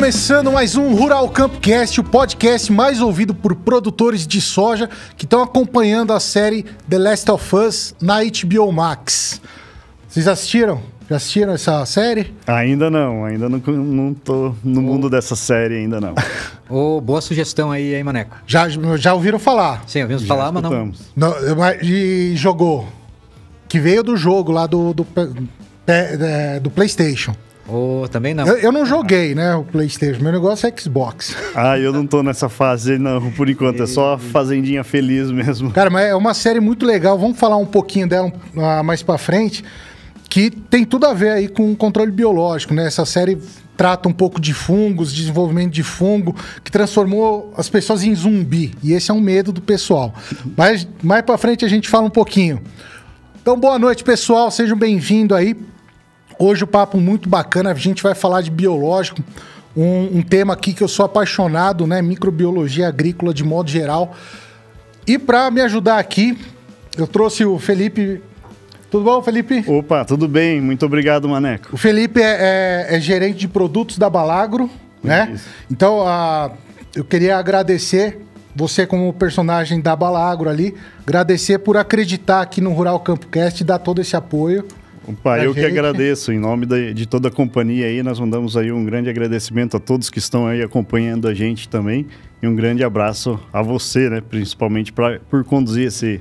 começando mais um Rural Campcast, o podcast mais ouvido por produtores de soja que estão acompanhando a série The Last of Us na HBO Max. Vocês assistiram? Já assistiram essa série? Ainda não, ainda não, não tô no mundo dessa série ainda não. Ô, boa sugestão aí, hein, Maneco? Já, já ouviram falar? Sim, ouvimos falar, mas não. Escutamos. Não, mas- e jogou? Que veio do jogo lá do, do, pe- é, do PlayStation. Ô, também não. Eu, eu não joguei, né, o PlayStation. Meu negócio é Xbox. Ah, eu não tô nessa fase não, por enquanto, é só a fazendinha feliz mesmo. Cara, mas é uma série muito legal. Vamos falar um pouquinho dela ah, mais pra frente, que tem tudo a ver aí com o controle biológico, né? Essa série trata um pouco de fungos, desenvolvimento de fungo, que transformou as pessoas em zumbi. E esse é um medo do pessoal. Mas mais pra frente a gente fala um pouquinho. Então, boa noite, pessoal. Sejam bem-vindos aí. Hoje o papo muito bacana. A gente vai falar de biológico, um, um tema aqui que eu sou apaixonado, né? Microbiologia agrícola de modo geral. E para me ajudar aqui, eu trouxe o Felipe. Tudo bom, Felipe? Opa, tudo bem? Muito obrigado, Maneco. O Felipe é, é- é gerente de produtos da Balagro, né? Isso. Então, ah, eu queria agradecer você como personagem da Balagro ali, agradecer por acreditar aqui no Rural Campcast e dar todo esse apoio. Opa, eu que gente. agradeço. Em nome da- de toda a companhia aí, nós mandamos aí um grande agradecimento a todos que estão aí acompanhando a gente também. E um grande abraço a você, né? Principalmente pra, por conduzir esse,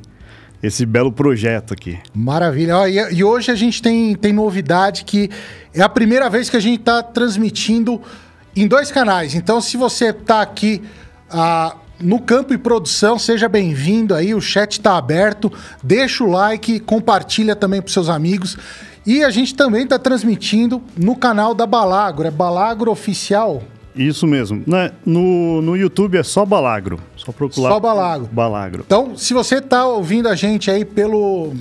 esse belo projeto aqui. Maravilha. Ó, e, e hoje a gente tem, tem novidade que é a primeira vez que a gente está transmitindo em dois canais. Então, se você está aqui ah, no Campo e Produção, seja bem-vindo aí. O chat está aberto. Deixa o like, compartilha também para seus amigos. E a gente também está transmitindo no canal da Balagro. É Balagro Oficial. Isso mesmo. Né? No, no YouTube é só Balagro. Só procurar. Só Balagro. Balagro. Então, se você está ouvindo a gente aí pelo,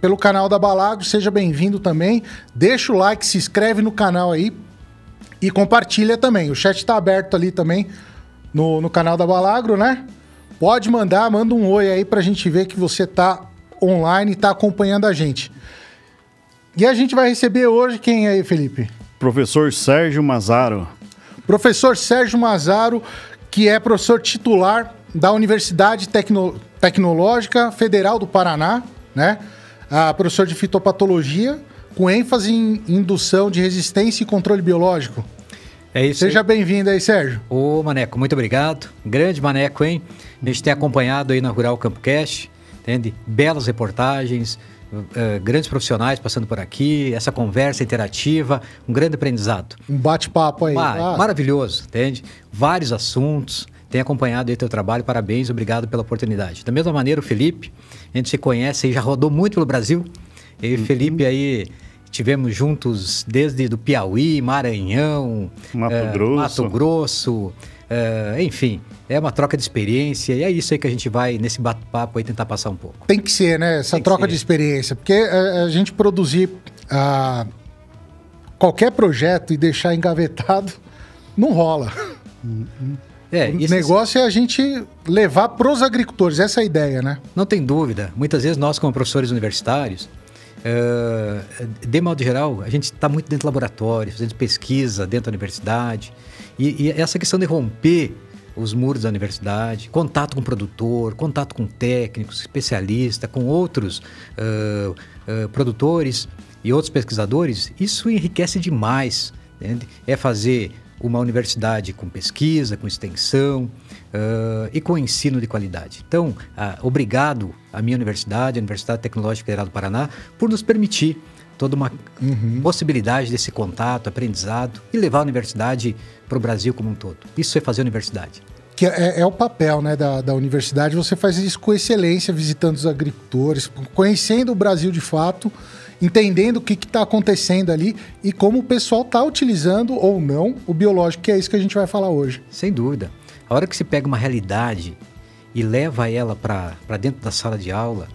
pelo canal da Balagro, seja bem-vindo também. Deixa o like, se inscreve no canal aí e compartilha também. O chat está aberto ali também no, no canal da Balagro, né? Pode mandar, manda um oi aí pra gente ver que você tá online e tá acompanhando a gente. E a gente vai receber hoje quem aí, Felipe? Professor Sérgio Mazaro. Professor Sérgio Mazaro, que é professor titular da Universidade Tecno- Tecnológica Federal do Paraná, né? Ah, professor de fitopatologia, com ênfase em indução de resistência e controle biológico. É isso. Seja bem-vindo aí, Sérgio. Ô, Maneco, muito obrigado. Grande Maneco, hein? A gente tem acompanhado aí na Rural Campcast, entende? Belas reportagens, eh, grandes profissionais passando por aqui, essa conversa interativa, um grande aprendizado. Um bate-papo aí. Ma- Ah, Maravilhoso, entende? Vários assuntos. Tem acompanhado aí teu trabalho, parabéns, obrigado pela oportunidade. Da mesma maneira, o Felipe, a gente se conhece e já rodou muito pelo Brasil. E o Felipe aí tivemos juntos desde do Piauí, Maranhão, Mato eh, Grosso. Mato Grosso, eh, enfim, é uma troca de experiência e é isso aí que a gente vai nesse bate-papo aí tentar passar um pouco. Tem que ser, né? Essa troca ser. de experiência. Porque eh, a, gente produzir ah, qualquer projeto e deixar engavetado não rola. É, o isso- negócio é a gente levar pros agricultores. Essa é a ideia, né? Não tem dúvida. Muitas vezes nós, como professores universitários, eh, de modo geral, a gente está muito dentro do laboratório, fazendo pesquisa dentro da universidade. E, e essa questão de romper os muros da universidade, contato com o produtor, contato com técnicos, especialistas, com outros eh, eh, produtores e outros pesquisadores, isso enriquece demais. entende? É fazer uma universidade com pesquisa, com extensão ah, e com ensino de qualidade. Então, ah, obrigado à minha universidade, a Universidade Tecnológica Federal do Paraná, por nos permitir toda uma possibilidade desse contato, aprendizado e levar a universidade para o Brasil como um todo. Isso é fazer universidade. Que é, é o papel né, da, da universidade, você faz isso com excelência, visitando os agricultores, conhecendo o Brasil de fato, entendendo o que está acontecendo ali e como o pessoal está utilizando ou não o biológico, que é isso que a gente vai falar hoje. Sem dúvida. A hora que se pega uma realidade e leva ela para dentro da sala de aula,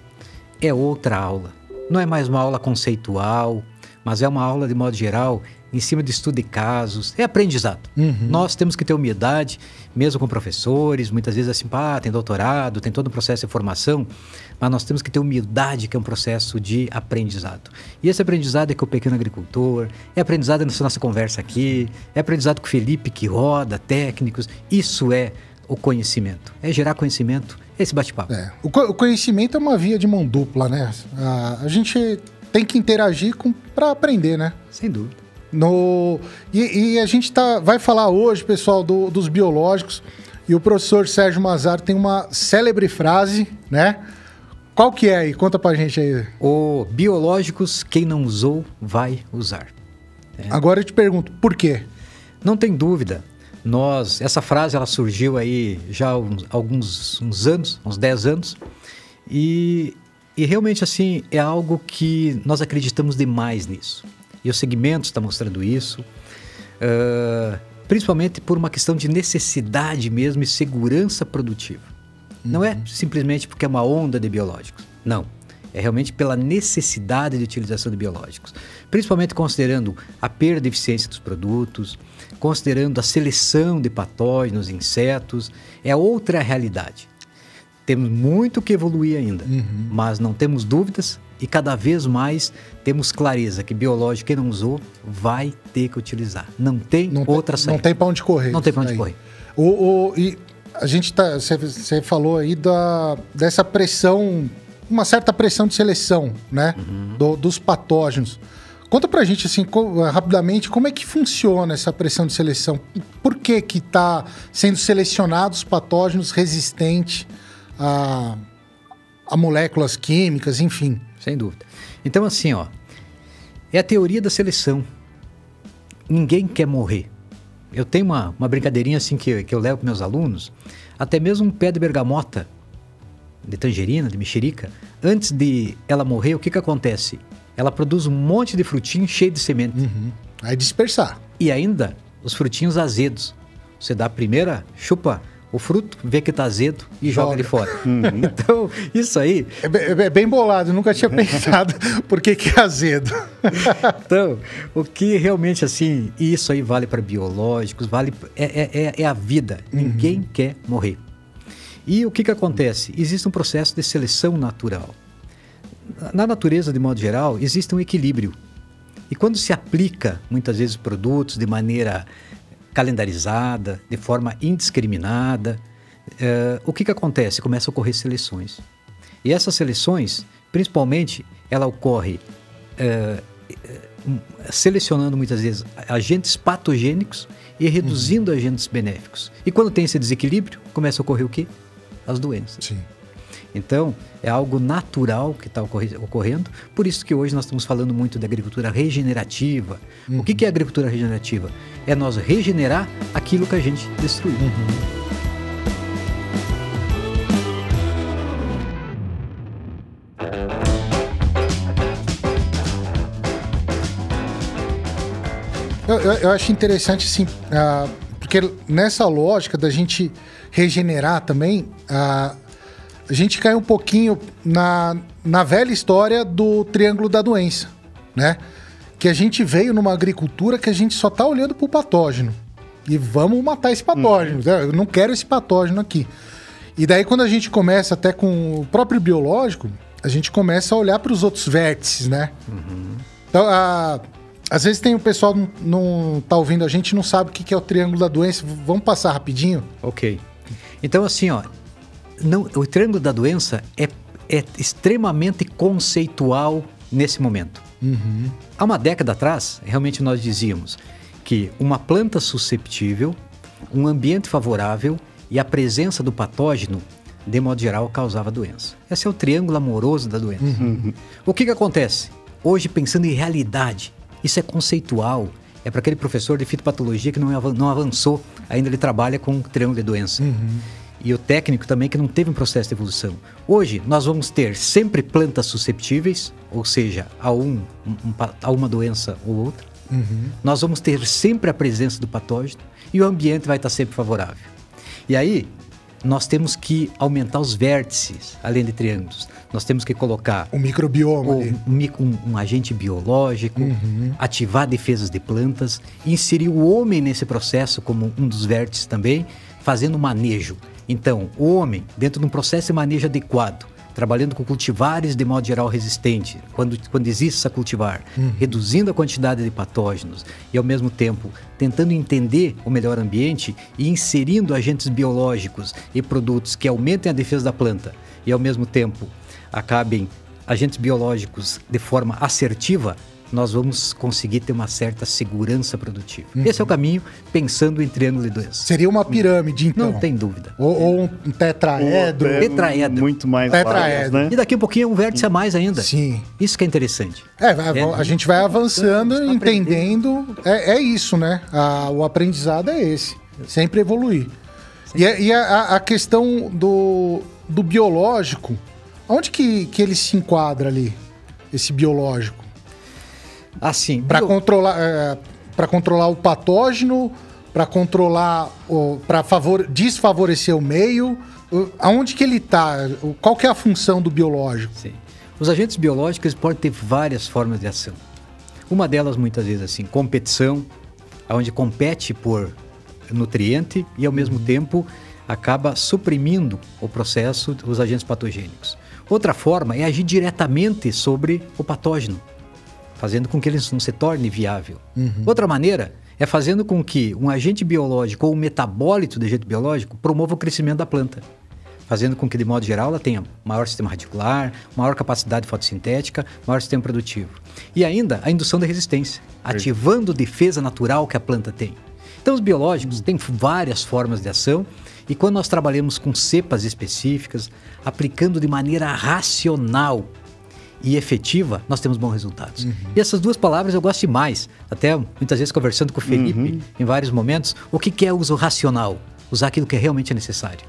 é outra aula. Não é mais uma aula conceitual, mas é uma aula, de modo geral, em cima de estudo de casos, é aprendizado. Uhum. Nós temos que ter humildade, mesmo com professores, muitas vezes assim, pá, tem doutorado, tem todo um processo de formação, mas nós temos que ter humildade, que é um processo de aprendizado. E esse aprendizado é com o pequeno agricultor, é aprendizado nessa nossa conversa aqui, é aprendizado com o Felipe que roda, técnicos, isso é o conhecimento, é gerar conhecimento, esse bate-papo. É. O, co- o conhecimento é uma via de mão dupla, né? A, a gente tem que interagir para aprender, né? Sem dúvida. No, e, e a gente tá, vai falar hoje, pessoal, do- dos biológicos. E o professor Sérgio Mazar tem uma célebre frase, né? Qual que é aí? Conta pra gente aí. O biológicos, quem não usou, vai usar. Agora eu te pergunto, por quê? Não tem dúvida. Nós, essa frase ela surgiu aí já há uns, alguns uns anos, uns 10 anos, e, e realmente assim é algo que nós acreditamos demais nisso. E o segmento está mostrando isso, ah, principalmente por uma questão de necessidade mesmo e segurança produtiva. Não é simplesmente porque é uma onda de biológicos. Não. É realmente pela necessidade de utilização de biológicos. Principalmente considerando a perda e eficiência dos produtos, considerando a seleção de patógenos, insetos. É outra realidade. Temos muito que evoluir ainda, mas não temos dúvidas e cada vez mais temos clareza que biológico, quem não usou, vai ter que utilizar. Não tem Não outra tem, saída. não tem pra onde correr. Não tem isso onde daí. correr. O, o- e a gente tá. Você falou aí da, dessa pressão, uma certa pressão de seleção, né? Uhum. Do- dos patógenos. Conta pra gente, assim, co- rapidamente, como é que funciona essa pressão de seleção? Por que que tá sendo selecionados patógenos resistentes a, a moléculas químicas, enfim? Sem dúvida. Então, assim, ó, é a teoria da seleção. Ninguém quer morrer. Eu tenho uma, uma brincadeirinha assim que, que eu levo para meus alunos. Até mesmo um pé de bergamota, de tangerina, de mexerica, antes de ela morrer, o que, que acontece? Ela produz um monte de frutinho cheio de semente. Uhum. Aí dispersar. E ainda os frutinhos azedos. Você dá a primeira, chupa o fruto, vê que tá azedo e joga, Joga. ele fora. Então, isso aí É, é bem bolado, nunca tinha pensado por que que é azedo. Então, o que realmente assim, e isso aí vale para biológicos, vale é, é, é- é a vida. Ninguém quer morrer. E o que, que acontece? Existe um processo de seleção natural. Na natureza, de modo geral, existe um equilíbrio. E quando se aplica, muitas vezes, produtos de maneira calendarizada, de forma indiscriminada, eh, o que, que acontece? Começam a ocorrer seleções. E essas seleções, principalmente, ela ocorre um, selecionando muitas vezes agentes patogênicos e reduzindo agentes benéficos. E quando tem esse desequilíbrio, começa a ocorrer o quê? As doenças. Sim. Então, é algo natural que está ocorrendo. Por isso que hoje nós estamos falando muito de agricultura regenerativa. O que, que é agricultura regenerativa? É nós regenerar aquilo que a gente destruiu. Eu, eu- eu acho interessante, assim, ah, porque nessa lógica da gente regenerar também, ah, a gente cai um pouquinho na, na velha história do triângulo da doença, né? Que a gente veio numa agricultura que a gente só tá olhando pro patógeno. E vamos matar esse patógeno. né? Eu não quero esse patógeno aqui. E daí, quando a gente começa até com o próprio biológico, a gente começa a olhar para os outros vértices, né? Então, a- às vezes tem o pessoal que não, não tá ouvindo a gente não sabe o que que é o triângulo da doença. Vamos passar rapidinho? Ok. Então, assim, ó, não, o triângulo da doença é, é extremamente conceitual nesse momento. Há uma década atrás, realmente nós dizíamos que uma planta susceptível, um ambiente favorável e a presença do patógeno, de modo geral, causava doença. Esse é o triângulo amoroso da doença. O que, que acontece? Hoje, pensando em realidade, isso é conceitual. É para aquele professor de fitopatologia que não, avan- não avançou, ainda ele trabalha com triângulo de doença. E o técnico também que não teve um processo de evolução. Hoje, nós vamos ter sempre plantas susceptíveis, ou seja, a, um, um a uma doença ou outra. Nós vamos ter sempre a presença do patógeno e o ambiente vai estar sempre favorável. E aí, nós temos que aumentar os vértices, além de triângulos. Nós temos que colocar o microbioma o, um, um, um, agente biológico, uhum. ativar defesas de plantas, inserir o homem nesse processo como um dos vértices também, fazendo manejo. Então, o homem, dentro de um processo de manejo adequado, trabalhando com cultivares de modo geral resistente, quando, quando existe essa cultivar, uhum. reduzindo a quantidade de patógenos e ao mesmo tempo tentando entender o melhor ambiente e inserindo agentes biológicos e produtos que aumentem a defesa da planta e ao mesmo tempo acabem agentes biológicos de forma assertiva, nós vamos conseguir ter uma certa segurança produtiva. Uhum. Esse é o caminho, pensando em triângulo de doença. Seria uma pirâmide, então? Não tem dúvida. Ou, ou um tetraedro. Ou tetraedro. Muito mais tetraedro. né? E daqui a pouquinho um vértice a mais ainda. Sim. Isso que é interessante. É, a, é, a gente vai avançando, entendendo. É, é, isso, né? A, o aprendizado é esse. Sempre evoluir. Sim. E, e a, a, questão do, do biológico, onde que, que ele se enquadra ali? Esse biológico? Assim, para bio... controlar, é, para controlar o patógeno, para controlar, para favor, desfavorecer o meio. Aonde que ele está? Qual que é a função do biológico? Sim. Os agentes biológicos podem ter várias formas de ação. Uma delas, muitas vezes, assim, competição, onde compete por nutriente e, ao mesmo uhum. tempo, acaba suprimindo o processo dos agentes patogênicos. Outra forma é agir diretamente sobre o patógeno fazendo com que ele não se torne viável. Uhum. Outra maneira é fazendo com que um agente biológico ou um metabólito do agente biológico promova o crescimento da planta, fazendo com que, de modo geral, ela tenha maior sistema radicular, maior capacidade fotossintética, maior sistema produtivo. E ainda a indução da resistência, ativando a defesa natural que a planta tem. Então, os biológicos têm várias formas de ação e quando nós trabalhamos com cepas específicas, aplicando de maneira racional e efetiva, nós temos bons resultados. Uhum. E essas duas palavras eu gosto demais. Até muitas vezes conversando com o Felipe uhum. em vários momentos, o que, que é uso racional? Usar aquilo que realmente é necessário.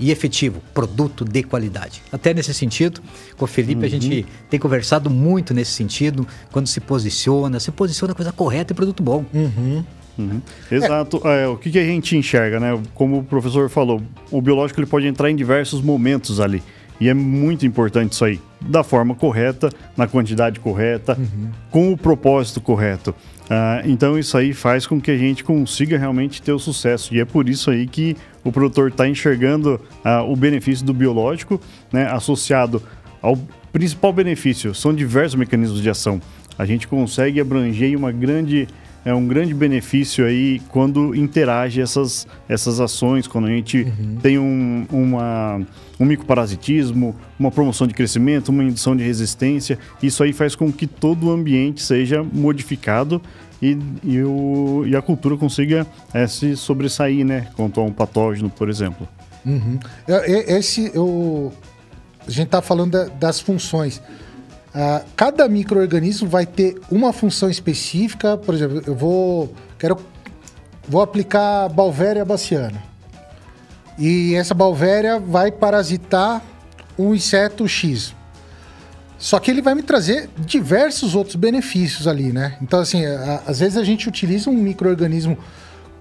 E efetivo, produto de qualidade. Até nesse sentido, com o Felipe uhum. a gente tem conversado muito nesse sentido, quando se posiciona, se posiciona a coisa correta e produto bom. Uhum. Uhum. Exato. É. É, o que, que, a gente enxerga, né? Como o professor falou, o biológico ele pode entrar em diversos momentos ali. E é muito importante isso aí. Da forma correta, na quantidade correta, uhum. com o propósito correto. Uh, então isso aí faz com que a gente consiga realmente ter o sucesso. E é por isso aí que o produtor está enxergando uh, o benefício do biológico, né, associado ao principal benefício. São diversos mecanismos de ação. A gente consegue abranger uma grande é um grande benefício aí quando interage essas, essas ações, quando a gente uhum. tem um, uma, um micoparasitismo, uma promoção de crescimento, uma indução de resistência. Isso aí faz com que todo o ambiente seja modificado e, e, o, e a cultura consiga é, se sobressair, né? Quanto a um patógeno, por exemplo. Uhum. Esse, eu, a gente está falando das funções. Uh, cada microorganismo vai ter uma função específica. Por exemplo, eu vou quero vou aplicar Balvéria baciana. E essa Balvéria vai parasitar um inseto X. Só que ele vai me trazer diversos outros benefícios ali, né? Então, assim, a, às vezes a gente utiliza um microorganismo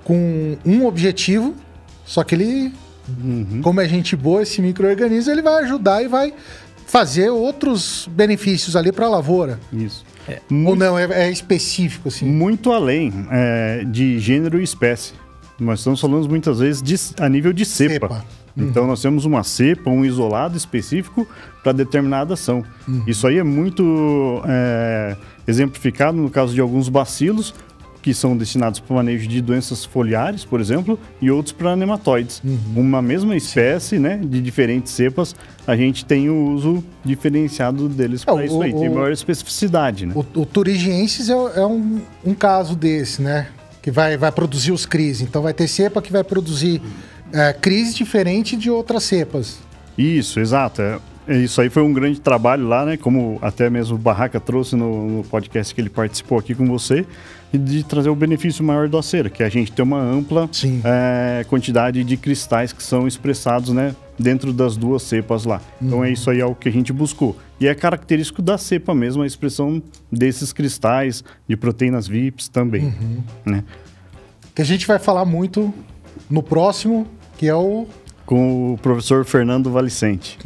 com um objetivo, só que ele, uhum. como é gente boa, esse microorganismo, ele vai ajudar e vai fazer outros benefícios ali para a lavoura. Isso. É, Ou não, é, é, específico, assim? Muito além é, de gênero e espécie. Nós estamos falando muitas vezes de, a nível de cepa. cepa. Então, uhum. nós temos uma cepa, um isolado específico para determinada ação. Uhum. Isso aí é muito é, exemplificado no caso de alguns bacilos, que são destinados para o manejo de doenças foliares, por exemplo, e outros para nematóides. Uhum. Uma mesma espécie, né, de diferentes cepas, a gente tem o uso diferenciado deles para é, isso aí, tem maior especificidade, né? O, o turigiensis é, é um, um, caso desse, né, que vai, vai produzir os CRIs. Então vai ter cepa que vai produzir é, CRIs diferente de outras cepas. Isso, exato. É, isso aí foi um grande trabalho lá, né? Como até mesmo o Barraca trouxe no, no podcast que ele participou aqui com você e de trazer o benefício maior do acero, que é a gente ter uma ampla é, quantidade de cristais que são expressados né, dentro das duas cepas lá. Uhum. Então é uhum. isso aí é o que a gente buscou. E é característico da cepa mesmo a expressão desses cristais de proteínas VIPs também. Uhum. Né? Que a gente vai falar muito no próximo, que é o Com o professor Fernando Valicente.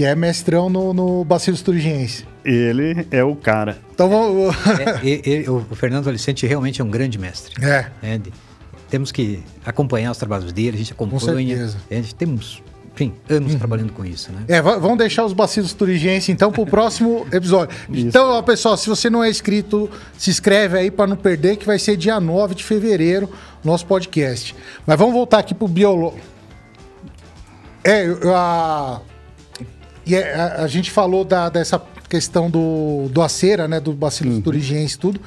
Que é mestrão no, no Bacillus thuringiense. Ele é o cara. Então vamos... é, o Fernando Valicente realmente é um grande mestre. É. Né? Temos que acompanhar os trabalhos dele, a gente acompanha. Com certeza. A gente temos enfim, anos uhum. trabalhando com isso, né? É, vamos deixar os bacilos turigenses então para o próximo episódio. Então, ó, pessoal, se você não é inscrito, se inscreve aí para não perder, que vai ser dia 9 de fevereiro, nosso podcast. Mas vamos voltar aqui pro biólogo. É, a, é, a, a, gente falou da, dessa questão do, do acera, né, do bacilos uhum. turigenses tudo,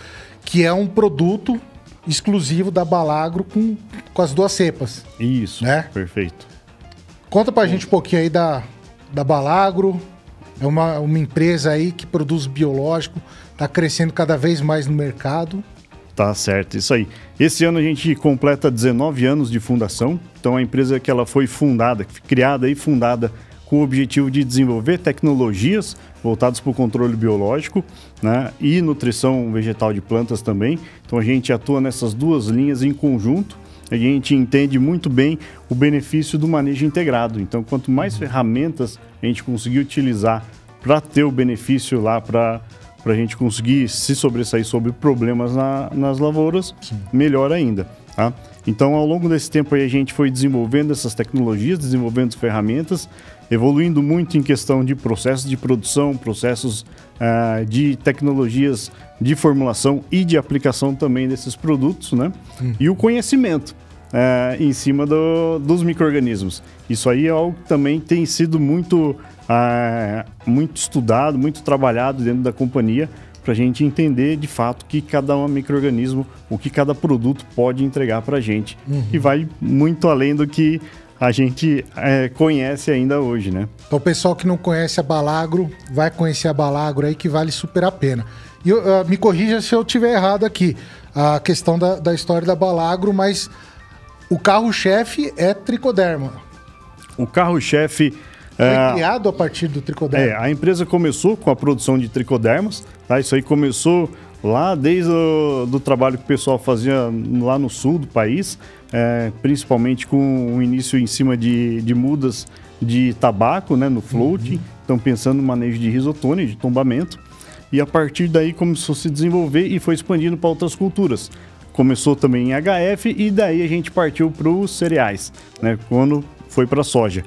que é um produto exclusivo da Balagro com, com as duas cepas. Isso, né? perfeito. Conta pra gente um pouquinho aí da, da Balagro. É uma, uma empresa aí que produz biológico, está crescendo cada vez mais no mercado. Tá certo, isso aí. Esse ano a gente completa 19 anos de fundação. Então a empresa que ela foi fundada, criada e fundada com o objetivo de desenvolver tecnologias voltadas para o controle biológico né, e nutrição vegetal de plantas também. Então a gente atua nessas duas linhas em conjunto a gente entende muito bem o benefício do manejo integrado. Então, quanto mais ferramentas a gente conseguir utilizar para ter o benefício lá, para a gente conseguir se sobressair sobre problemas na, nas lavouras, Sim. melhor ainda. Tá? Então, ao longo desse tempo aí, a gente foi desenvolvendo essas tecnologias, desenvolvendo ferramentas, evoluindo muito em questão de processos de produção, processos uh, de tecnologias de formulação e de aplicação também desses produtos, né? Uhum. E o conhecimento é, em cima do, dos micro-organismos. Isso aí é algo que também tem sido muito, é, muito estudado, muito trabalhado dentro da companhia para a gente entender de fato que cada um microorganismo, o que cada produto pode entregar para a gente, uhum. e vai muito além do que a gente é, conhece ainda hoje, né? Então o pessoal que não conhece a Balagro vai conhecer a Balagro aí que vale super a pena. E uh, me corrija se eu estiver errado aqui, a questão da, da história da Balagro, mas o carro-chefe é tricoderma. O carro-chefe. Foi é, criado a partir do tricoderma. É, a empresa começou com a produção de tricodermas, tá? Isso aí começou lá desde o do trabalho que o pessoal fazia lá no sul do país, é, principalmente com o início em cima de, de mudas de tabaco, né, no floating. Uhum. Então, pensando no manejo de risotone, de tombamento. E a partir daí começou a se desenvolver e foi expandindo para outras culturas começou também em HF e daí a gente partiu para os cereais, né? Quando foi para a soja.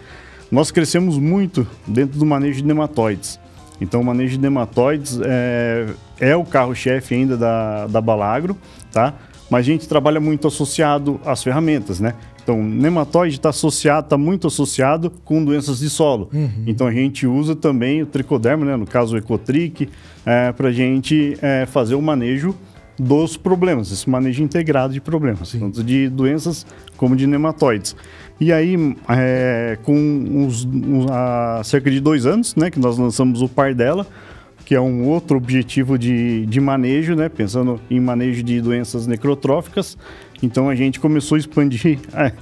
Nós crescemos muito dentro do manejo de nematóides. Então, o manejo de nematóides é, é o carro-chefe ainda da, da Balagro, tá? Mas a gente trabalha muito associado às ferramentas, né? Então, nematóide está associado, está muito associado com doenças de solo. Uhum. Então, a gente usa também o tricoderma, né? No caso, o Ecotric, é, para a gente é, fazer o manejo dos problemas, esse manejo integrado de problemas, Sim. tanto de doenças como de nematóides. E aí, é, com uns, uns, há cerca de dois anos, né, que nós lançamos o par dela, que é um outro objetivo de, de manejo, né, pensando em manejo de doenças necrotróficas. Então a gente começou a expandir. É,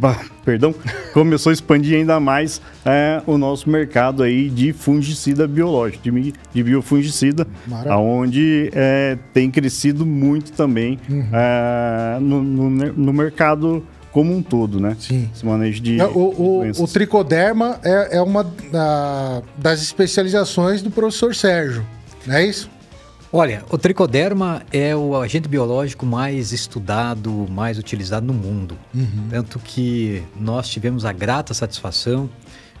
perdão, começou a expandir ainda mais é, o nosso mercado aí de fungicida biológico, de, de biofungicida, aonde é, tem crescido muito também uhum. é, no, no, no, mercado como um todo, né? Sim. Esse manejo de. É, o, o, o, tricoderma é, é uma da, das especializações do professor Sérgio, não é isso? Olha, o tricoderma é o agente biológico mais estudado, mais utilizado no mundo. Uhum. Tanto que nós tivemos a grata satisfação,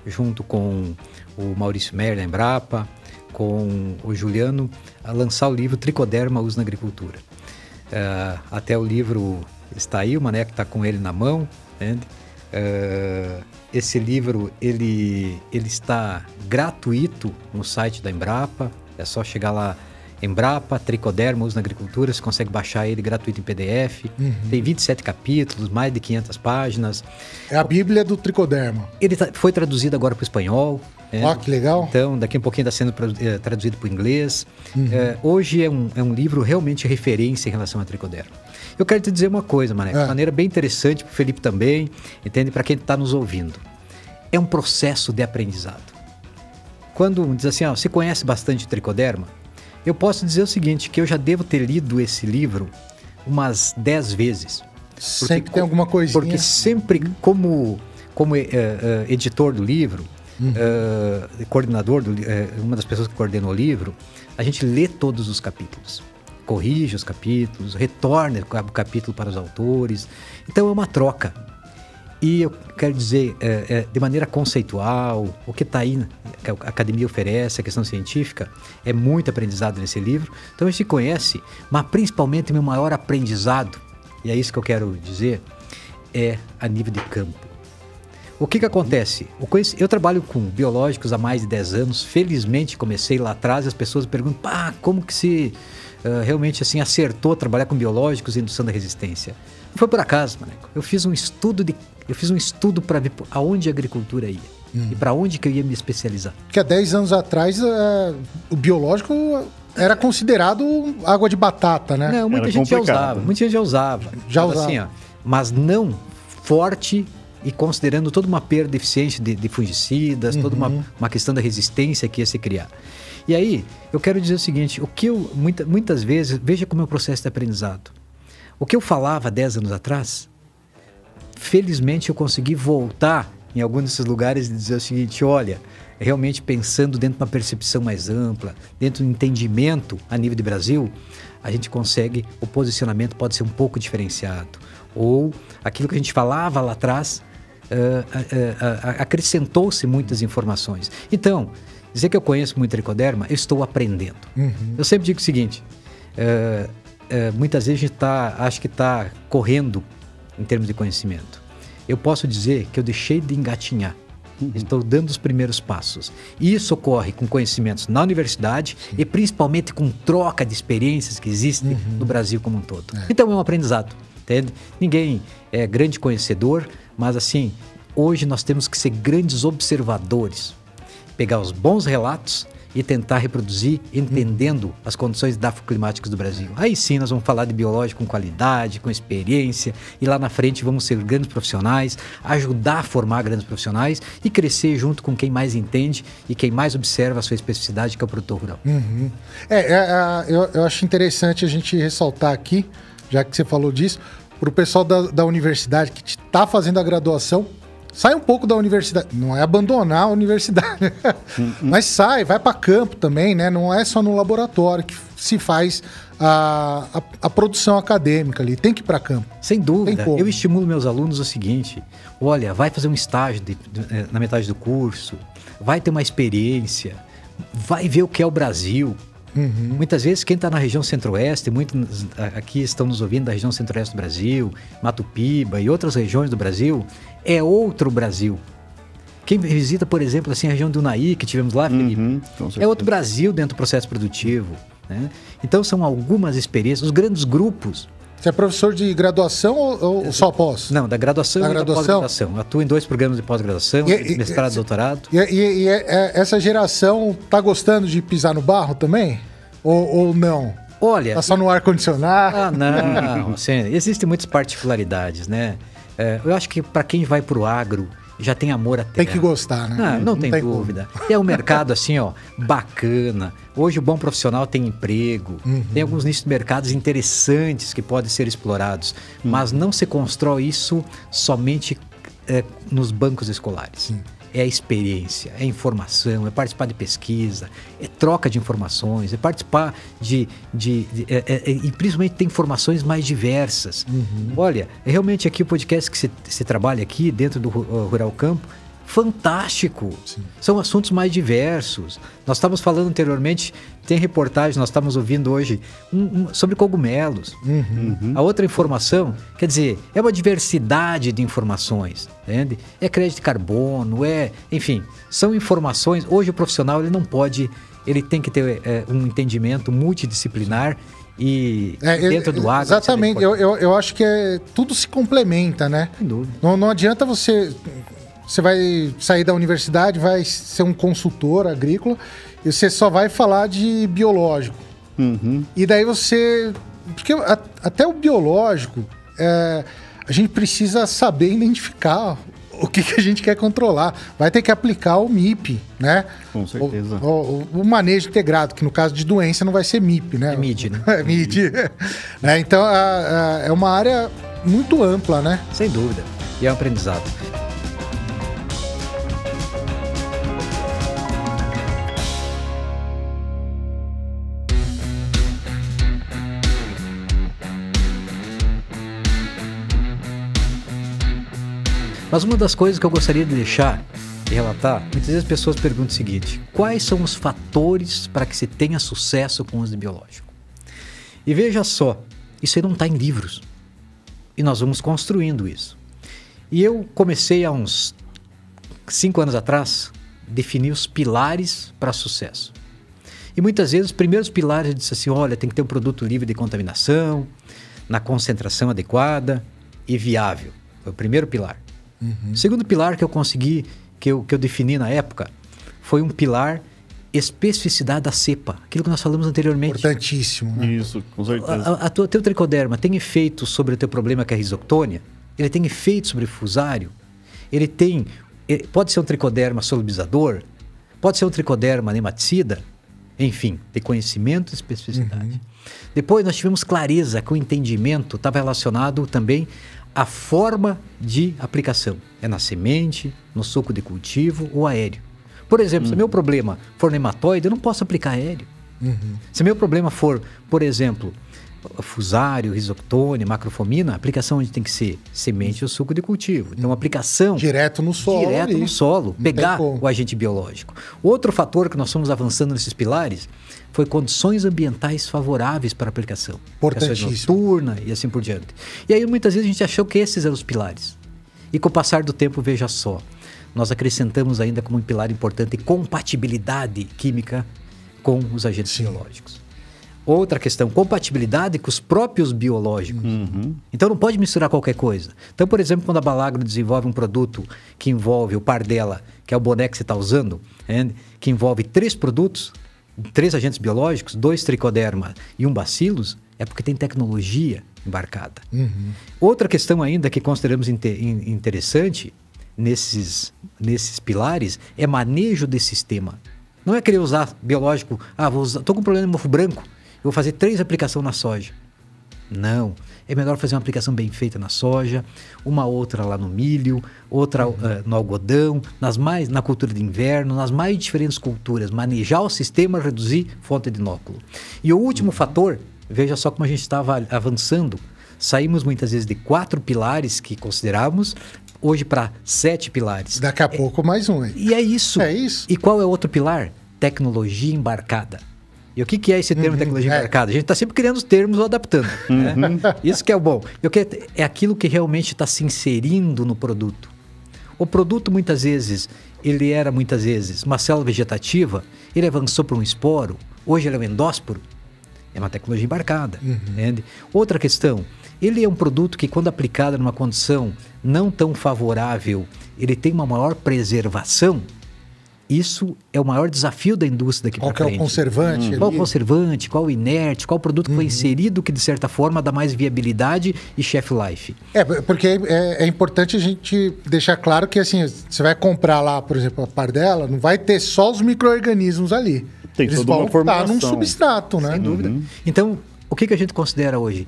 junto com o Maurício Mer da Embrapa, com o Juliano, a lançar o livro Tricoderma Uso na Agricultura. Uh, até o livro está aí, o Maneco está com ele na mão. Uh, esse livro ele, ele está gratuito no site da Embrapa. É só chegar lá Embrapa, Tricoderma, uso na agricultura, você consegue baixar ele gratuito em PDF. Uhum. Tem 27 capítulos, mais de 500 páginas. É a Bíblia do Tricoderma. Ele tá, foi traduzido agora para o espanhol. Ó, que legal. Então, daqui a um pouquinho está sendo é, traduzido para o inglês. Uhum. É, hoje é um, é um livro realmente referência em relação a Tricoderma. Eu quero te dizer uma coisa, Mané, é. de maneira bem interessante para o Felipe também, entende? Para quem está nos ouvindo. É um processo de aprendizado. Quando diz assim, ó, você conhece bastante tricoderma? Eu posso dizer o seguinte, que eu já devo ter lido esse livro umas dez vezes. Porque, sempre tem alguma coisinha. Porque sempre, como como eh, eh, editor do livro, eh, coordenador, do, eh, uma das pessoas que coordenou o livro, a gente lê todos os capítulos. Corrige os capítulos, retorna o cap- capítulo para os autores. Então é uma troca. E eu quero dizer, é, é, de maneira conceitual, o que está aí, né, que a academia oferece, a questão científica, é muito aprendizado nesse livro. Então a gente conhece, mas principalmente meu maior aprendizado, e é isso que eu quero dizer, é a nível de campo. O que que acontece? Eu trabalho com biológicos há mais de 10 anos. Felizmente comecei lá atrás e as pessoas perguntam: "Pá, como que se ah, realmente assim acertou trabalhar com biológicos e indução da resistência?" Não foi por acaso, Maneco. Eu fiz um estudo de eu fiz um estudo para ver aonde a agricultura ia e para onde que eu ia me especializar. Porque há 10 anos atrás, é, o biológico era considerado água de batata, né? Não, muita Era gente já complicado, usava, né? muita gente já usava. Já Mas usava. Assim, ó, mas não forte e considerando toda uma perda de eficiência de, de fungicidas, toda Uhum. uma, uma questão da resistência que ia se criar. E aí, eu quero dizer o seguinte, o que eu, muita, muitas vezes, veja como é o processo de aprendizado. O que eu falava 10 anos atrás, felizmente eu consegui voltar em algum desses lugares e dizer o seguinte: olha, realmente pensando dentro de uma percepção mais ampla, dentro de um entendimento a nível de Brasil, a gente consegue, o posicionamento pode ser um pouco diferenciado. Ou aquilo que a gente falava lá atrás, ah, ah, ah, acrescentou-se muitas informações. Então, dizer que eu conheço muito tricoderma, eu estou aprendendo. Eu sempre digo o seguinte: muitas vezes a gente tá, acho que está correndo em termos de conhecimento. Eu posso dizer que eu deixei de engatinhar. Estou dando os primeiros passos. E isso ocorre com conhecimentos na universidade e principalmente com troca de experiências que existem no Brasil como um todo. Então é um aprendizado, entende? Ninguém é grande conhecedor, mas assim, hoje nós temos que ser grandes observadores. Pegar os bons relatos e tentar reproduzir, entendendo as condições dafoclimáticas do Brasil. Aí sim nós vamos falar de biológico com qualidade, com experiência, e lá na frente vamos ser grandes profissionais, ajudar a formar grandes profissionais e crescer junto com quem mais entende e quem mais observa a sua especificidade, que é o produtor rural. É, é, é, eu, eu acho interessante a gente ressaltar aqui, já que você falou disso, para o pessoal da, da universidade que está fazendo a graduação, sai um pouco da universidade. Não é abandonar a universidade, mas sai, vai para campo também, né? Não é só no laboratório que se faz a, a, a produção acadêmica ali, tem que ir para campo. Sem dúvida, eu estimulo meus alunos o seguinte: olha, vai fazer um estágio de- de- eh, na metade do curso, vai ter uma experiência, vai ver o que é o Brasil. Uhum. Muitas vezes, quem está na região centro-oeste, muitos aqui estão nos ouvindo da região centro-oeste do Brasil, Mato Piba e outras regiões do Brasil, é outro Brasil. Quem visita, por exemplo, assim, a região do Unaí, que tivemos lá, Felipe, Uhum, é outro Brasil dentro do processo produtivo. né? Então, são algumas experiências, os grandes grupos Você é professor de graduação ou, ou só pós? não, da graduação Da e da graduação? pós-graduação. Eu Atuo em dois programas de pós-graduação, mestrado e doutorado. E, e- e é- é- essa geração tá gostando de pisar no barro também? Ou, ou não? Olha, Tá só no ar-condicionado? ah, não, assim, existem muitas particularidades, né? É, eu acho que para quem vai pro agro, já tem amor à terra. Tem que gostar, né? Ah, não, tem, como. dúvida. É um mercado assim, ó, bacana. Hoje o bom profissional tem emprego, Uhum. tem alguns nichos de mercados interessantes que podem ser explorados, Uhum. mas não se constrói isso somente é, nos bancos escolares. É a experiência, é informação, é participar de pesquisa, é troca de informações, é participar de. de, de- é- é- é- e principalmente tem informações mais diversas. Uhum. Olha, é realmente aqui o podcast que se trabalha aqui dentro do uh, Rural Campo, fantástico. São assuntos mais diversos. Nós estávamos falando anteriormente, tem reportagem, nós estávamos ouvindo hoje um- um- sobre cogumelos. A outra informação, quer dizer, é uma diversidade de informações, entende? É crédito de carbono, é, enfim, são informações. Hoje o profissional ele não pode, ele tem que ter é, um entendimento multidisciplinar e É, dentro do agro. Exatamente. é Eu, eu, eu acho que é, tudo se complementa, né? Sem dúvida. Não, não adianta você. Você vai sair da universidade, vai ser um consultor agrícola e você só vai falar de biológico. Uhum. E daí você. Porque a- até o biológico, é, a gente precisa saber identificar o que, que a gente quer controlar. Vai ter que aplicar o MIP, né? Com certeza. O, o- o manejo integrado, que no caso de doença não vai ser MIP, né? É MID, né? É MID. né? Então a- a- é uma área muito ampla, né? Sem dúvida. E é um aprendizado. Mas uma das coisas que eu gostaria de deixar e relatar, muitas vezes as pessoas perguntam o seguinte: quais são os fatores para que se tenha sucesso com o uso de biológico? E veja só, isso aí não está em livros. E nós vamos construindo isso. E eu comecei há uns cinco anos atrás definir os pilares para sucesso. E muitas vezes os primeiros pilares eu disse assim: olha, tem que ter um produto livre de contaminação, na concentração adequada e viável. Foi o primeiro pilar. Uhum. O segundo pilar que eu consegui, que eu, que eu defini na época, foi um pilar especificidade da cepa, aquilo que nós falamos anteriormente. Importantíssimo. Né? Isso, com certeza. A, a, tua, teu tricoderma tem efeito sobre o teu problema que é a risoctônia? Ele tem efeito sobre o fusário? Ele tem... Ele, pode ser um tricoderma solubilizador? Pode ser um tricoderma nematicida? Enfim, ter conhecimento e especificidade. Uhum. Depois nós tivemos clareza que o entendimento estava relacionado também à forma de aplicação. É na semente, no suco de cultivo ou aéreo. Por exemplo, uhum. se meu problema for nematóide, eu não posso aplicar aéreo. Uhum. Se meu problema for, por exemplo, fusário, risoctone, macrofomina, a aplicação onde tem que ser semente ou suco de cultivo. Então, aplicação direto no solo, direto ali. no solo, pegar o agente biológico. Outro fator que nós fomos avançando nesses pilares foi condições ambientais favoráveis para a aplicação. Importantíssimo. noturna e assim por diante. E aí muitas vezes a gente achou que esses eram os pilares. E com o passar do tempo, veja só, nós acrescentamos ainda como um pilar importante compatibilidade química com os agentes Sim. biológicos. Outra questão, compatibilidade com os próprios biológicos. Uhum. Então não pode misturar qualquer coisa. Então, por exemplo, quando a Balagro desenvolve um produto que envolve o par dela, que é o boné que você está usando, que envolve três produtos, três agentes biológicos, dois tricoderma e um bacilos, é porque tem tecnologia embarcada. Uhum. Outra questão ainda que consideramos interessante nesses, nesses pilares é manejo desse sistema. Não é querer usar biológico, ah, vou usar, tô com um problema de mofo branco, eu vou fazer três aplicações na soja. Não. É melhor fazer uma aplicação bem feita na soja, uma outra lá no milho, outra uhum. uh, no algodão, nas mais, na cultura de inverno, nas mais diferentes culturas. Manejar o sistema, reduzir fonte de inóculo. E o último uhum. fator, veja só como a gente estava avançando. Saímos muitas vezes de quatro pilares que considerávamos hoje para sete pilares. Daqui a pouco mais um. Hein? E é isso. É isso. E qual é o outro pilar? Tecnologia embarcada. E o que, que é esse termo uhum, tecnologia é. embarcada? A gente está sempre criando os termos ou adaptando. Né? Uhum. Isso que é o bom. é aquilo que realmente está se inserindo no produto. O produto, muitas vezes, ele era, muitas vezes, uma célula vegetativa, ele avançou para um esporo, hoje ele é um endósporo. É uma tecnologia embarcada. Uhum. Entende? Outra questão, ele é um produto que, quando aplicado numa condição não tão favorável, ele tem uma maior preservação. Isso é o maior desafio da indústria daqui para frente. Qual é o conservante? Hum. Qual o conservante, qual o inerte, qual o produto que uhum. foi inserido que, de certa forma, dá mais viabilidade e chef life. É, porque é, é, importante a gente deixar claro que, assim, você vai comprar lá, por exemplo, a pardela, não vai ter só os micro-organismos ali. Tem Eles toda vão uma formação. estar num substrato, né? Sem dúvida. Uhum. Então, o que, que a gente considera hoje?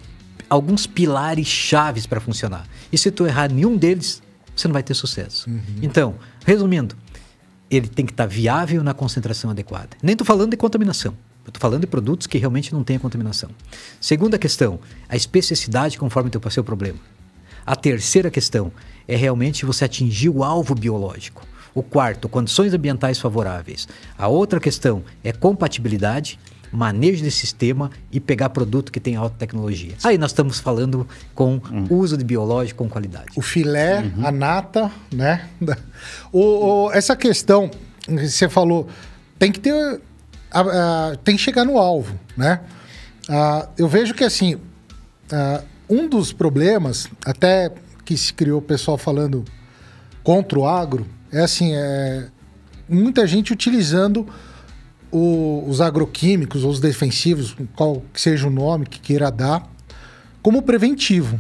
alguns pilares chaves para funcionar. E se tu errar nenhum deles, você não vai ter sucesso. Uhum. Então, resumindo, ele tem que estar tá viável na concentração adequada. Nem estou falando de contaminação. Estou falando de produtos que realmente não têm contaminação. Segunda questão, a especificidade conforme o seu problema. A terceira questão é realmente você atingir o alvo biológico. O quarto, condições ambientais favoráveis. A outra questão é compatibilidade manejo de sistema e pegar produto que tem alta tecnologia. Aí nós estamos falando com uhum. uso de biológico com qualidade. O filé, uhum. a nata, né? O, o, essa questão que você falou, tem que ter. A, a, tem que chegar no alvo, né? Uh, eu vejo que assim, um dos problemas, até que se criou o pessoal falando contra o agro, é assim, é muita gente utilizando o, os agroquímicos ou os defensivos, qual que seja o nome que queira dar, como preventivo,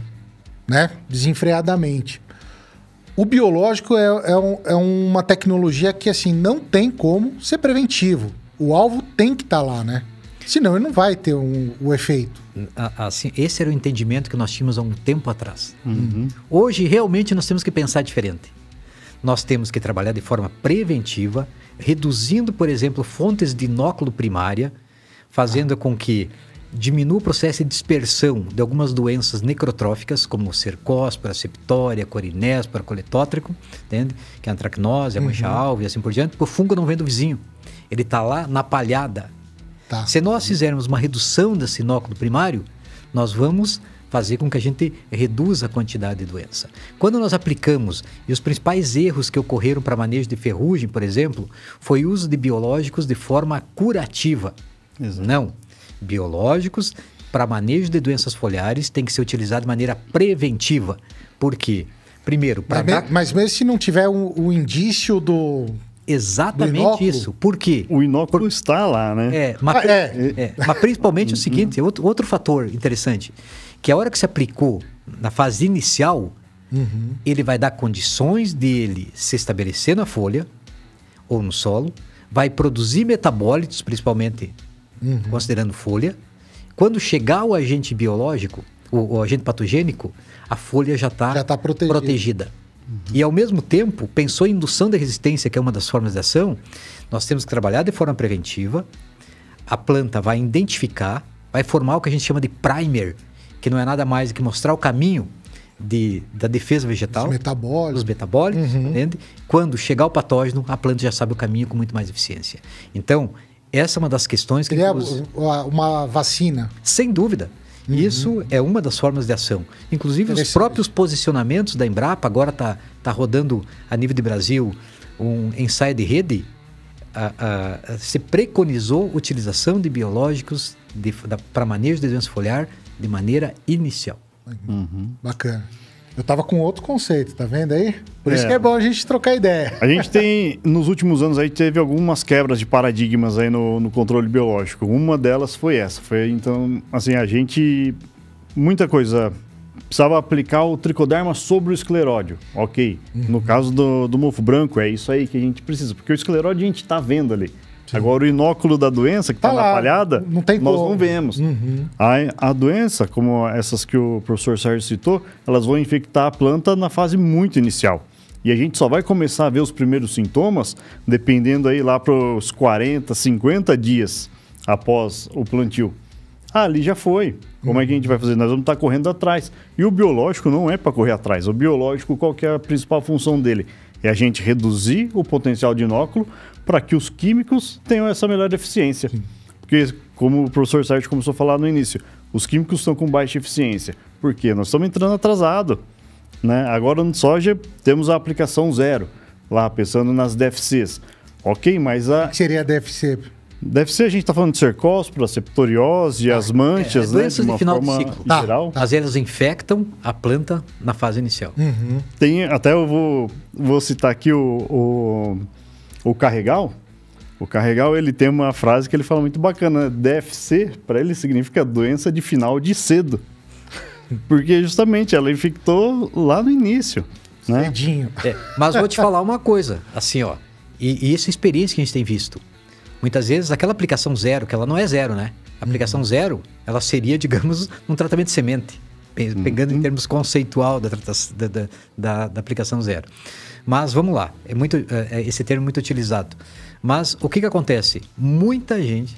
né? Desenfreadamente. O biológico é, é, um, é, uma tecnologia que assim não tem como ser preventivo. O alvo tem que estar tá lá, né? Senão ele não vai ter um, o efeito. Assim, esse era o entendimento que nós tínhamos há um tempo atrás. Uhum. Hoje, realmente, nós temos que pensar diferente. Nós temos que trabalhar de forma preventiva, reduzindo, por exemplo, fontes de inóculo primária, fazendo com que diminua o processo de dispersão de algumas doenças necrotróficas, como cercóspora, septória, corinéspora, coletótrico, entende? Que é a antracnose, a mancha-alva e assim por diante, porque o fungo não vem do vizinho. Ele está lá na palhada. Tá. Se nós fizermos uma redução desse inóculo primário, nós vamos fazer com que a gente reduza a quantidade de doença. Quando nós aplicamos, e os principais erros que ocorreram para manejo de ferrugem, por exemplo, foi o uso de biológicos de forma curativa. Exato. Não. Biológicos para manejo de doenças foliares tem que ser utilizado de maneira preventiva. Por quê? Primeiro, para Mas, dar mas mesmo se não tiver o, o indício do. Exatamente isso. Por quê? O inóculo está lá, né? É, mas, Ah, é. é, mas principalmente o seguinte, outro, outro fator interessante, que a hora que se aplicou na fase inicial, ele vai dar condições dele se estabelecer na folha ou no solo, vai produzir metabólitos, principalmente considerando folha. Quando chegar o agente biológico, o, o agente patogênico, a folha já está Já tá protegida. protegida. E ao mesmo tempo, pensou em indução da resistência, que é uma das formas de ação, nós temos que trabalhar de forma preventiva. A planta vai identificar, vai formar o que a gente chama de primer, que não é nada mais do que mostrar o caminho de, da defesa vegetal, Os metabólicos. os metabólicos, entende? Quando chegar o patógeno, a planta já sabe o caminho com muito mais eficiência. Então, essa é uma das questões que Seria os- uma uma vacina. sem dúvida. Isso é uma das formas de ação. Inclusive, os próprios posicionamentos da Embrapa, agora está tá rodando a nível de Brasil um ensaio de rede. a- a- a- se preconizou utilização de biológicos para manejo de doença foliar de maneira inicial. Bacana. Eu tava com outro conceito, tá vendo aí? Por isso É. que é bom a gente trocar ideia. A gente tem, nos últimos anos, aí teve algumas quebras de paradigmas aí no, no controle biológico. Uma delas foi essa. Foi, então, assim, a gente... Muita coisa... Precisava aplicar o tricoderma sobre o escleródio. Ok. No caso do, do mofo branco, é isso aí que a gente precisa. Porque o escleródio a gente tá vendo ali. Agora, o inóculo da doença, que tá, Tá na lá, palhada, não tem nós como. não vemos. A, a doença, como essas que o professor Sérgio citou, elas vão infectar a planta na fase muito inicial. E a gente só vai começar a ver os primeiros sintomas dependendo aí lá para os 40, 50 dias após o plantio. Ah, ali já foi. Como é que a gente vai fazer? Nós vamos estar correndo atrás. E o biológico não é para correr atrás. O biológico, qual é a principal função dele? É a gente reduzir o potencial de inóculo para que os químicos tenham essa melhor eficiência. Porque, como o professor Sérgio começou a falar no início, os químicos estão com baixa eficiência. Por quê? Nós estamos entrando atrasado. Né? Agora no soja temos a aplicação zero, lá pensando nas DFCs. Ok, mas a O que seria DFC? DFC a gente está falando de cercóspora, septoriose, as manchas, é, né? doenças de uma final de forma ciclo. Tá, geral. As elas infectam a planta na fase inicial. Tem, até eu vou, vou citar aqui o, o, o Carregal. O Carregal, ele tem uma frase que ele fala muito bacana. né? DFC, para ele, significa doença de final de cedo. Porque justamente ela infectou lá no início. Né? Cedinho. É, mas vou te falar uma coisa, assim, ó. E, e essa experiência que a gente tem visto. Muitas vezes aquela aplicação zero, que ela não é zero, né? A aplicação zero, ela seria, digamos, um tratamento de semente. pe- Pegando em termos conceitual da, da, da- da aplicação zero. Mas vamos lá, é muito, é, é esse termo é muito utilizado. Mas o que, que acontece? Muita gente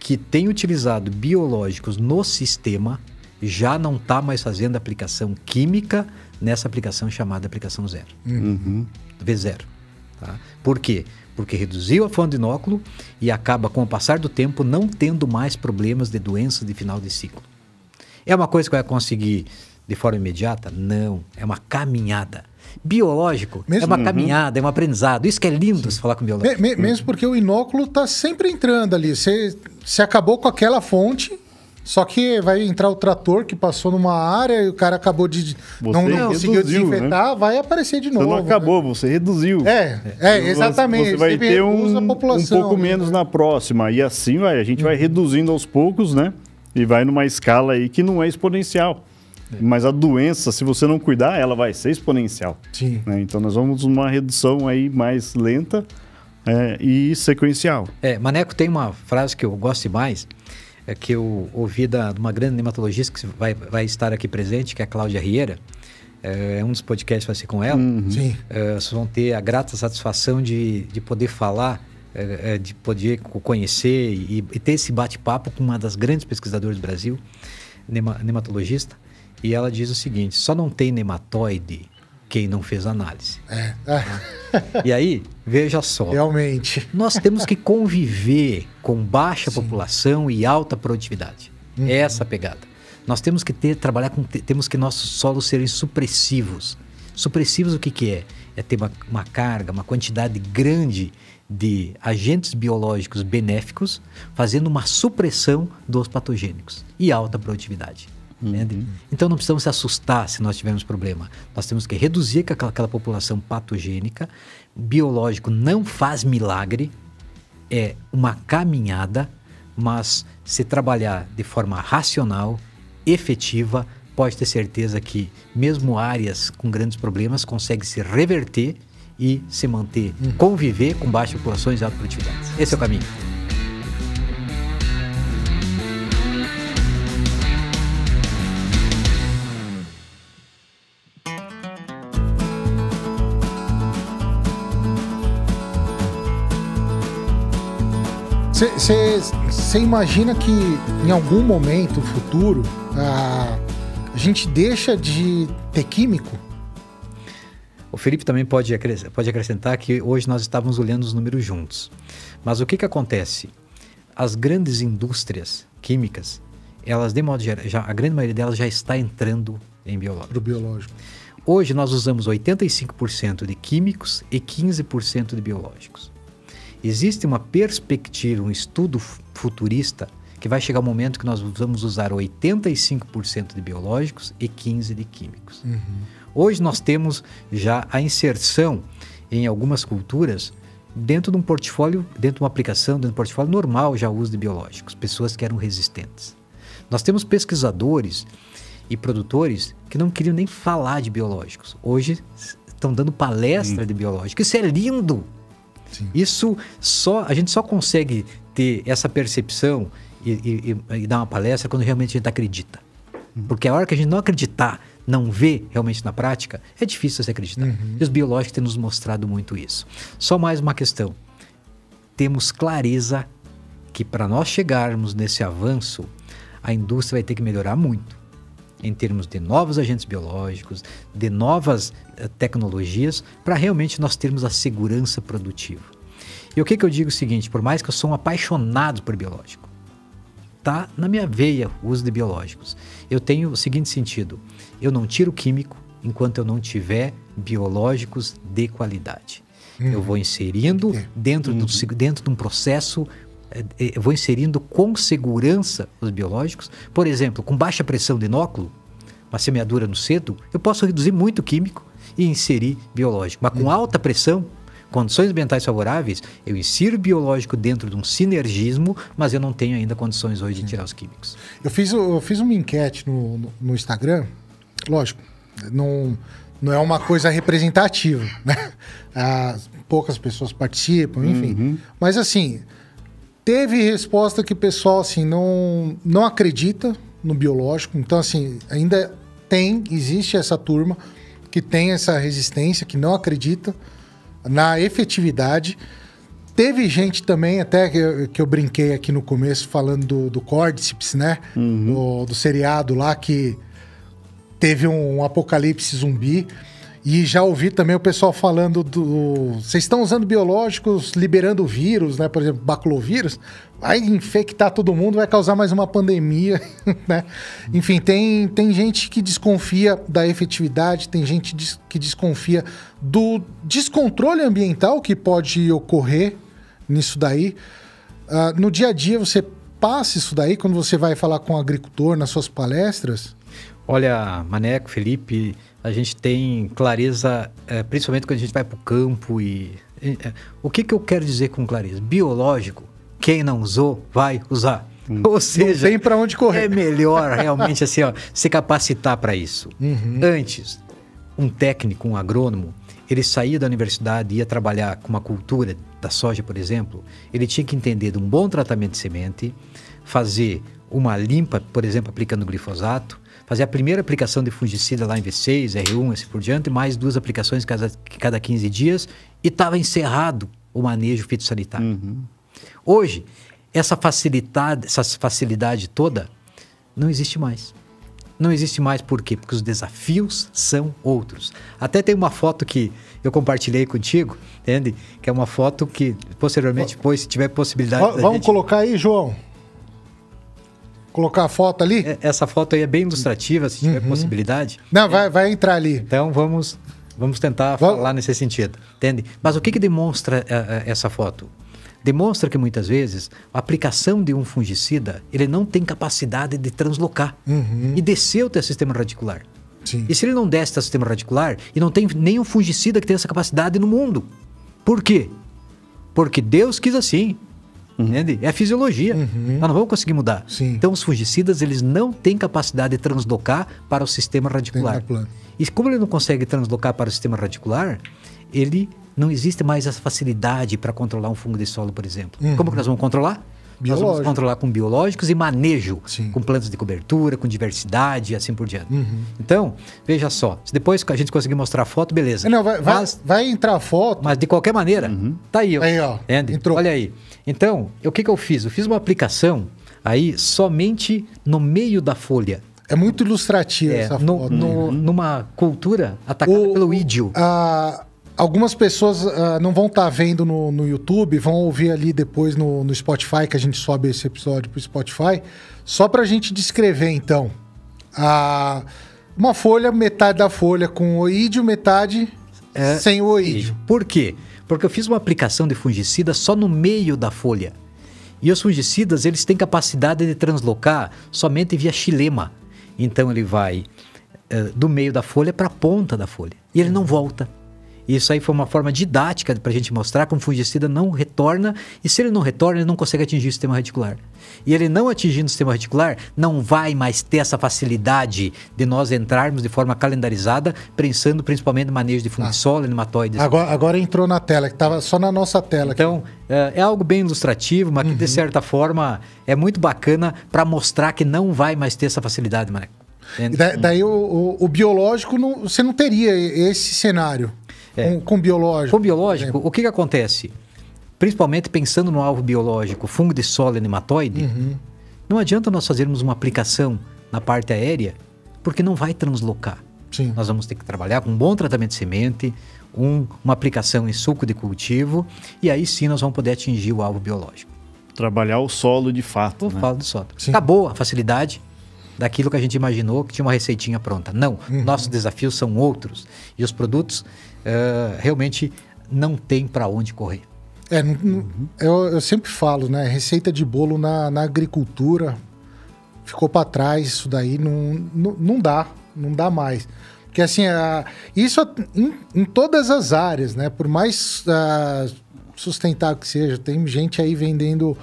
que tem utilizado biológicos no sistema já não está mais fazendo aplicação química nessa aplicação chamada aplicação zero. V0. Tá? Por quê? Porque reduziu a fonte de inóculo e acaba, com o passar do tempo, não tendo mais problemas de doença de final de ciclo. É uma coisa que vai conseguir de forma imediata? Não. É uma caminhada. Biológico Mesmo- é uma caminhada, é um aprendizado. Isso que é lindo se falar com biológico. Me- me- mesmo porque o inóculo tá sempre entrando ali. Você você acabou com aquela fonte, só que vai entrar o trator que passou numa área e o cara acabou de. não, não conseguiu reduziu, desinfetar, vai aparecer de Você novo. não né? acabou, você reduziu. É, é, Você- exatamente. Você vai ter um, a um pouco ali, menos né? na próxima. E assim vai, a gente vai reduzindo aos poucos, né? E vai numa escala aí que não é exponencial. Mas a doença, se você não cuidar, ela vai ser exponencial. Sim. né? Então nós vamos numa redução aí mais lenta é, e sequencial. É, Maneco tem uma frase que eu gosto mais, é que eu ouvi da, de uma grande nematologista que vai, vai estar aqui presente, que é a Cláudia Rieira. É, é um dos podcasts vai ser com ela. Sim. É, vocês vão ter a grata satisfação de, de poder falar é, é, de poder conhecer e, e ter esse bate-papo com uma das grandes pesquisadoras do Brasil, nema, nematologista, e ela diz o seguinte: só não tem nematóide quem não fez análise. É. E aí, veja só. Realmente. Nós temos que conviver com baixa Sim. população e alta produtividade. Uhum. É essa a pegada. Nós temos que ter, trabalhar com, temos que nossos solos serem supressivos. Supressivos o que, que é? É ter uma, uma carga, uma quantidade grande de agentes biológicos benéficos, fazendo uma supressão dos patogênicos e alta produtividade. Uhum. Então não precisamos se assustar se nós tivermos problema. Nós temos que reduzir aquela, aquela população patogênica. Biológico não faz milagre, é uma caminhada, mas se trabalhar de forma racional, efetiva, pode ter certeza que mesmo áreas com grandes problemas conseguem se reverter e se manter, uhum. conviver com baixas populações e alta produtividade. Esse é o caminho. Você imagina que em algum momento futuro a, a gente deixa de ter químico? O Felipe também pode, pode acrescentar que hoje nós estávamos olhando os números juntos. Mas o que, que acontece? As grandes indústrias químicas, elas, de modo geral, já, a grande maioria delas já está entrando em biológico. Biológico. Hoje nós usamos 85% de químicos e 15% de biológicos. Existe uma perspectiva, um estudo futurista que vai chegar o um momento que nós vamos usar 85% de biológicos e 15% de químicos. Uhum. Hoje nós temos já a inserção em algumas culturas dentro de um portfólio, dentro de uma aplicação, dentro de um portfólio normal já uso de biológicos, pessoas que eram resistentes. Nós temos pesquisadores e produtores que não queriam nem falar de biológicos. Hoje estão dando palestra hum. de biológicos. Isso é lindo. Sim. Isso só a gente só consegue ter essa percepção e, e, e dar uma palestra quando realmente a gente acredita. Uhum. Porque a hora que a gente não acreditar não vê realmente na prática, é difícil você acreditar. Uhum. E os biológicos têm nos mostrado muito isso. Só mais uma questão. Temos clareza que para nós chegarmos nesse avanço, a indústria vai ter que melhorar muito em termos de novos agentes biológicos, de novas uh, tecnologias, para realmente nós termos a segurança produtiva. E o que, que eu digo é o seguinte: por mais que eu sou um apaixonado por biológico, tá na minha veia o uso de biológicos. Eu tenho o seguinte sentido: eu não tiro químico enquanto eu não tiver biológicos de qualidade. Hum. Eu vou inserindo dentro, do, uhum. dentro de um processo, eh, eh, vou inserindo com segurança os biológicos. Por exemplo, com baixa pressão de inóculo, uma semeadura no cedo, eu posso reduzir muito o químico e inserir biológico. Mas com hum. alta pressão, condições ambientais favoráveis, eu insiro biológico dentro de um sinergismo, mas eu não tenho ainda condições hoje de tirar os químicos. Eu fiz, eu fiz uma enquete no, no, no Instagram, lógico, não, não é uma coisa representativa, né? As, poucas pessoas participam, enfim. Uhum. Mas assim, teve resposta que o pessoal assim, não, não acredita no biológico. Então, assim, ainda tem, existe essa turma que tem essa resistência, que não acredita na efetividade. Teve gente também, até que eu, que eu brinquei aqui no começo, falando do, do Cordyceps, né? Uhum. Do, do seriado lá que teve um, um apocalipse zumbi. E já ouvi também o pessoal falando do. Vocês estão usando biológicos liberando vírus, né? Por exemplo, baculovírus. Vai infectar todo mundo, vai causar mais uma pandemia, né? Enfim, tem, tem gente que desconfia da efetividade, tem gente que desconfia do descontrole ambiental que pode ocorrer nisso daí. Uh, no dia a dia, você passa isso daí quando você vai falar com o agricultor nas suas palestras? Olha, Maneco, Felipe a gente tem clareza, é, principalmente quando a gente vai para o campo e. É, o que, que eu quero dizer com clareza? Biológico, quem não usou, vai usar. Hum. Ou seja, tem para onde correr. É melhor realmente assim, ó, se capacitar para isso. Uhum. Antes, um técnico, um agrônomo, ele saía da universidade e ia trabalhar com uma cultura da soja, por exemplo, ele tinha que entender de um bom tratamento de semente, fazer uma limpa, por exemplo, aplicando glifosato, fazer a primeira aplicação de fungicida lá em V6, R1, assim por diante, mais duas aplicações cada, cada 15 dias, e estava encerrado o manejo fitossanitário. Uhum. Hoje, essa facilidade, essa facilidade toda não existe mais. Não existe mais por quê? Porque os desafios são outros. Até tem uma foto que eu compartilhei contigo, entende? Que é uma foto que posteriormente, depois, se tiver possibilidade. vamos gente... colocar aí, João. Colocar a foto ali? É, essa foto aí é bem ilustrativa, se tiver uhum. possibilidade. Não, vai, vai entrar ali. Então vamos, vamos tentar vamos... falar nesse sentido, entende? Mas o que, que demonstra uh, essa foto? demonstra que muitas vezes a aplicação de um fungicida ele não tem capacidade de translocar uhum. e descer o teu sistema radicular. Sim. E se ele não desce o sistema radicular e não tem nenhum fungicida que tenha essa capacidade no mundo. Por quê? Porque Deus quis assim. Uhum. Entende? É a fisiologia. Uhum. Nós não vamos conseguir mudar. Sim. Então, os fungicidas, eles não têm capacidade de translocar para o sistema radicular. E como ele não consegue translocar para o sistema radicular, ele não existe mais essa facilidade para controlar um fungo de solo, por exemplo. Uhum. Como que nós vamos controlar? Biológico. Nós vamos controlar com biológicos e manejo, Sim. com plantas de cobertura, com diversidade e assim por diante. Uhum. Então, veja só, se depois a gente conseguir mostrar a foto, beleza. Não, vai, mas, vai, entrar a foto. Mas de qualquer maneira, uhum. tá aí. Aí, ó. Andy, entrou. Olha aí. Então, o que, que eu fiz? Eu fiz uma aplicação aí somente no meio da folha. É muito ilustrativa é, essa no, foto. No, uhum. Numa cultura atacada o, pelo ídio. A Algumas pessoas uh, não vão estar tá vendo no, no YouTube, vão ouvir ali depois no, no Spotify, que a gente sobe esse episódio para o Spotify. Só para a gente descrever, então. Uh, uma folha, metade da folha com oídio, metade é, sem o oídio. Por quê? Porque eu fiz uma aplicação de fungicida só no meio da folha. E os fungicidas, eles têm capacidade de translocar somente via xilema. Então ele vai uh, do meio da folha para a ponta da folha. E ele não volta. Isso aí foi uma forma didática para a gente mostrar como o fungicida não retorna, e se ele não retorna, ele não consegue atingir o sistema radicular. E ele não atingindo o sistema radicular, não vai mais ter essa facilidade de nós entrarmos de forma calendarizada, pensando principalmente no manejo de fungicida, ah. nematóides. Agora, agora entrou na tela, que estava só na nossa tela. Então, é, é, algo bem ilustrativo, mas uhum. que de uhum. certa forma é muito bacana para mostrar que não vai mais ter essa facilidade, Maneco. Da, daí o, o, o biológico, não, você não teria esse cenário. É. Com, com, biológico. Com biológico, o que, que acontece? Principalmente pensando no alvo biológico, fungo de solo e nematóide, uhum. não adianta nós fazermos uma aplicação na parte aérea, porque não vai translocar. Sim. Nós vamos ter que trabalhar com um bom tratamento de semente, um, uma aplicação em suco de cultivo, e aí sim nós vamos poder atingir o alvo biológico. Trabalhar o solo de fato. O né? solo do solo. Sim. Acabou a facilidade daquilo que a gente imaginou que tinha uma receitinha pronta. Não, uhum. nossos desafios são outros. E os produtos uh, realmente não tem para onde correr. É, uhum. eu, eu, sempre falo, né? Receita de bolo na, na agricultura ficou para trás, isso daí não, não, não, dá, não dá mais. Porque assim, a, isso em, em, todas as áreas, né? Por mais uh, sustentável que seja, tem gente aí vendendo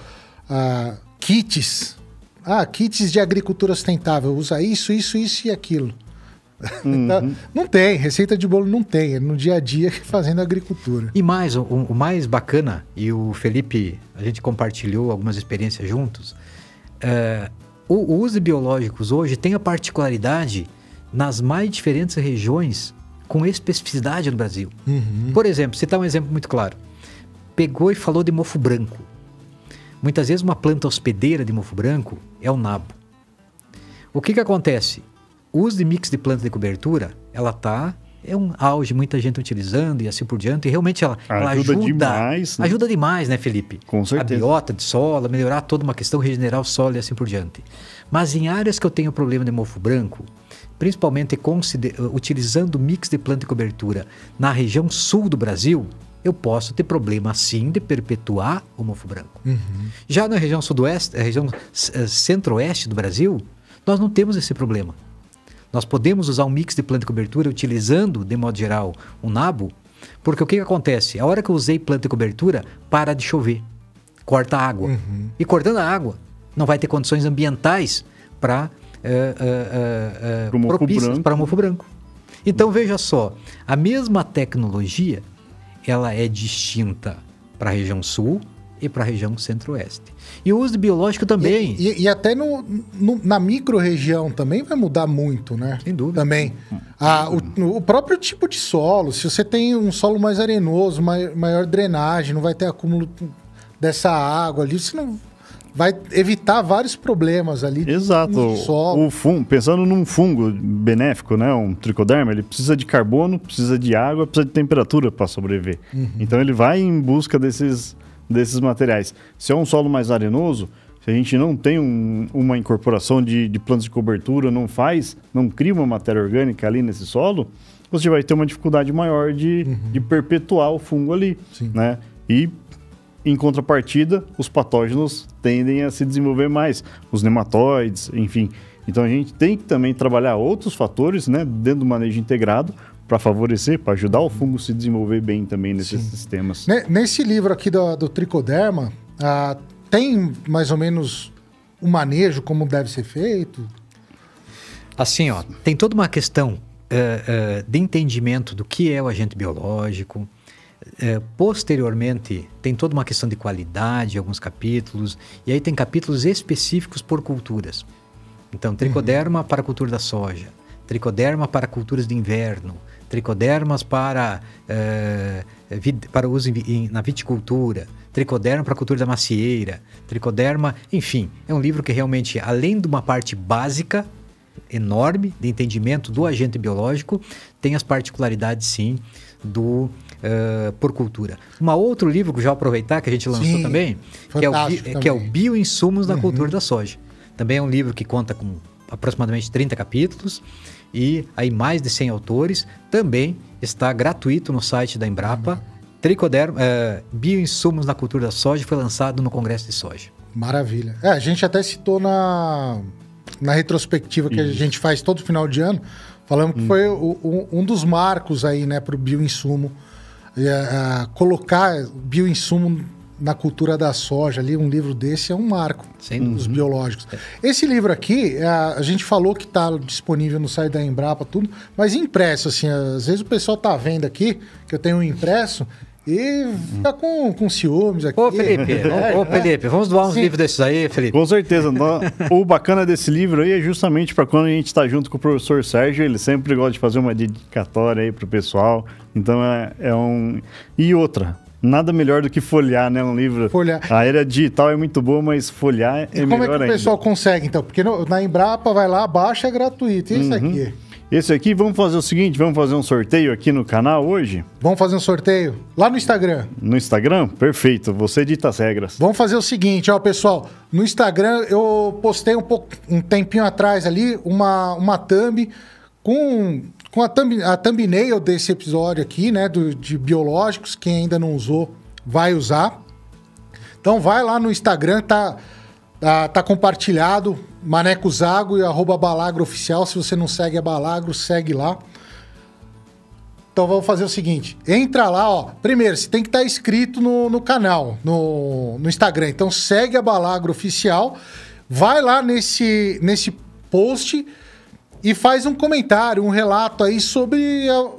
uh, kits. Ah, kits de agricultura sustentável, usa isso, isso, isso e aquilo. Uhum. não tem, receita de bolo não tem, é no dia a dia fazendo agricultura. E mais, o, o, mais bacana, e o Felipe, a gente compartilhou algumas experiências juntos, é, o, o uso de biológicos hoje tem a particularidade nas mais diferentes regiões com especificidade no Brasil. Uhum. Por exemplo, citar um exemplo muito claro. Pegou e falou de mofo branco. Muitas vezes uma planta hospedeira de mofo branco é o nabo. O que, que acontece? O uso de mix de planta de cobertura, ela tá é um auge, muita gente utilizando e assim por diante. E realmente ela ajuda, ela ajuda demais. Né? Ajuda demais, né, Felipe? Com certeza. A biota de solo, melhorar toda uma questão, regenerar o solo e assim por diante. Mas em áreas que eu tenho problema de mofo branco, principalmente utilizando mix de planta de cobertura na região sul do Brasil, eu posso ter problema sim de perpetuar o mofo branco. Uhum. Já na região sudoeste, a região eh, centro-oeste do Brasil, nós não temos esse problema. Nós podemos usar um mix de planta de cobertura utilizando, de modo geral, um nabo, porque o que, que acontece? A hora que eu usei planta de cobertura, para de chover, corta a água. Uhum. E cortando a água, não vai ter condições ambientais para uh, uh, uh, propícias para o mofo branco. Então veja só, a mesma tecnologia ela é distinta para a região sul e para a região centro-oeste. E o uso de biológico também. E, e, e até no, no, na micro-região também vai mudar muito, né? Sem dúvida. Também. Ah, o, o, próprio tipo de solo, se você tem um solo mais arenoso, maior, maior drenagem, não vai ter acúmulo dessa água ali, você não vai evitar vários problemas ali. Exato. O fungo, pensando num fungo benéfico, né, um tricoderma, ele precisa de carbono, precisa de água, precisa de temperatura para sobreviver. Uhum. Então ele vai em busca desses, desses materiais. Se é um solo mais arenoso, se a gente não tem um, uma incorporação de, de plantas de cobertura, não faz, não cria uma matéria orgânica ali nesse solo, você vai ter uma dificuldade maior de, uhum. de perpetuar o fungo ali, Sim. né? E em contrapartida, os patógenos tendem a se desenvolver mais, os nematóides, enfim. Então a gente tem que também trabalhar outros fatores né, dentro do manejo integrado para favorecer, para ajudar o fungo a se desenvolver bem também nesses Sim. sistemas. Nesse livro aqui do, do tricoderma, ah, tem mais ou menos o manejo, como deve ser feito? Assim, ó, tem toda uma questão uh, uh, de entendimento do que é o agente biológico, é, posteriormente, tem toda uma questão de qualidade, alguns capítulos, e aí tem capítulos específicos por culturas. Então, tricoderma uhum. para a cultura da soja, tricoderma para culturas de inverno, tricodermas para, é, para uso em, na viticultura, tricoderma para a cultura da macieira, tricoderma, enfim, é um livro que realmente, além de uma parte básica, enorme de entendimento do agente biológico, tem as particularidades, sim, do uh, por cultura. Um outro livro que já aproveitar, que a gente lançou Sim, também, que é, o, também. que é o Bioinsumos na uhum. Cultura da Soja. Também é um livro que conta com aproximadamente 30 capítulos e aí mais de 100 autores. Também está gratuito no site da Embrapa. Tricoderma, uh, Bioinsumos na Cultura da Soja foi lançado no Congresso de Soja. Maravilha. É, a gente até citou na, na retrospectiva que Isso. a gente faz todo final de ano, falando que hum. foi o, o, um dos marcos aí, né, para o bioinsumo é, colocar bioinsumo na cultura da soja ali, um livro desse é um marco dos uhum. biológicos. Esse livro aqui, a, é, a gente falou que está disponível no site da Embrapa, tudo, mas impresso, assim, às vezes o pessoal tá vendo aqui, que eu tenho um impresso, e fica com, com ciúmes aqui. Ô, Felipe, é, ô, Felipe, vamos doar uns Sim. livros desses aí, Felipe. Com certeza. o bacana desse livro aí é justamente para quando a gente está junto com o professor Sérgio, ele sempre gosta de fazer uma dedicatória aí para o pessoal. Então é, é um. E outra, nada melhor do que folhear, né? Um livro. Folhear. A era digital é muito boa, mas folhear é e melhor ainda. Como é que o pessoal consegue, então? Porque no, na Embrapa vai lá, baixa é gratuito. E isso uhum. aqui? Esse aqui, vamos fazer o seguinte, vamos fazer um sorteio aqui no canal hoje? Vamos fazer um sorteio lá no Instagram. No Instagram? Perfeito, você dita as regras. Vamos fazer o seguinte, ó, pessoal, no Instagram eu postei um pouco um tempinho atrás ali uma uma thumb com com a, thumb, a thumbnail desse episódio aqui, né, do, de biológicos, quem ainda não usou, vai usar. Então vai lá no Instagram, tá Tá, tá, compartilhado, Maneco Zago e arroba Balagro Oficial. Se você não segue a Balagro, segue lá. Então vamos fazer o seguinte: entra lá, ó. Primeiro, você tem que estar tá inscrito no, no canal, no, no Instagram. Então segue a Balagro Oficial, vai lá nesse, nesse post e faz um comentário, um relato aí sobre a,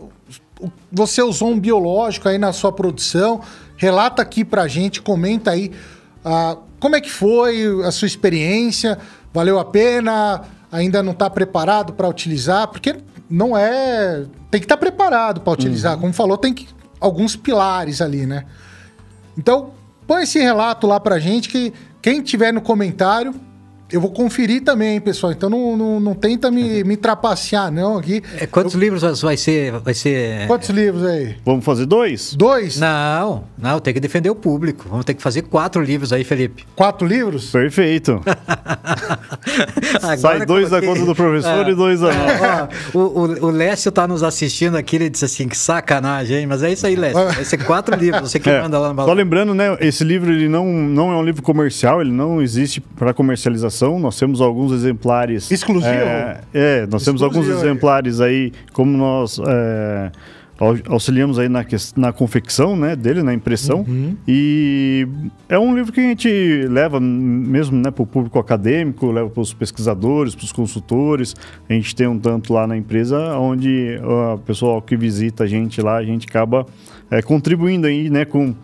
você usou um biológico aí na sua produção. Relata aqui pra gente, comenta aí. Uh, como é que foi a sua experiência? Valeu a pena? Ainda não está preparado para utilizar? Porque não é. Tem que estar tá preparado para utilizar. Uhum. Como falou, tem que, alguns pilares ali, né? Então, põe esse relato lá para gente que quem tiver no comentário eu vou conferir também, pessoal. Então não, não, não tenta me, me trapacear, não, aqui. É, quantos eu... livros vai ser, vai ser. Quantos livros aí? Vamos fazer dois? Dois? Não, não, tem que defender o público. Vamos ter que fazer quatro livros aí, Felipe. Quatro livros? Perfeito. Sai dois coloquei... da conta do professor ah, e dois da ah, o, o, o Lécio tá nos assistindo aqui, ele disse assim: que sacanagem, hein? Mas é isso aí, Lécio. Vai ser quatro livros, você que é, manda lá no Só lembrando, né? Esse livro ele não, não é um livro comercial, ele não existe para comercialização nós temos alguns exemplares. Exclusivo? É, é nós temos alguns exemplares aí, como nós. É, auxiliamos aí na, na confecção né, dele, na impressão. Uhum. E é um livro que a gente leva mesmo né, para o público acadêmico, leva para os pesquisadores, para os consultores. A gente tem um tanto lá na empresa onde o pessoal que visita a gente lá, a gente acaba é, contribuindo aí né, com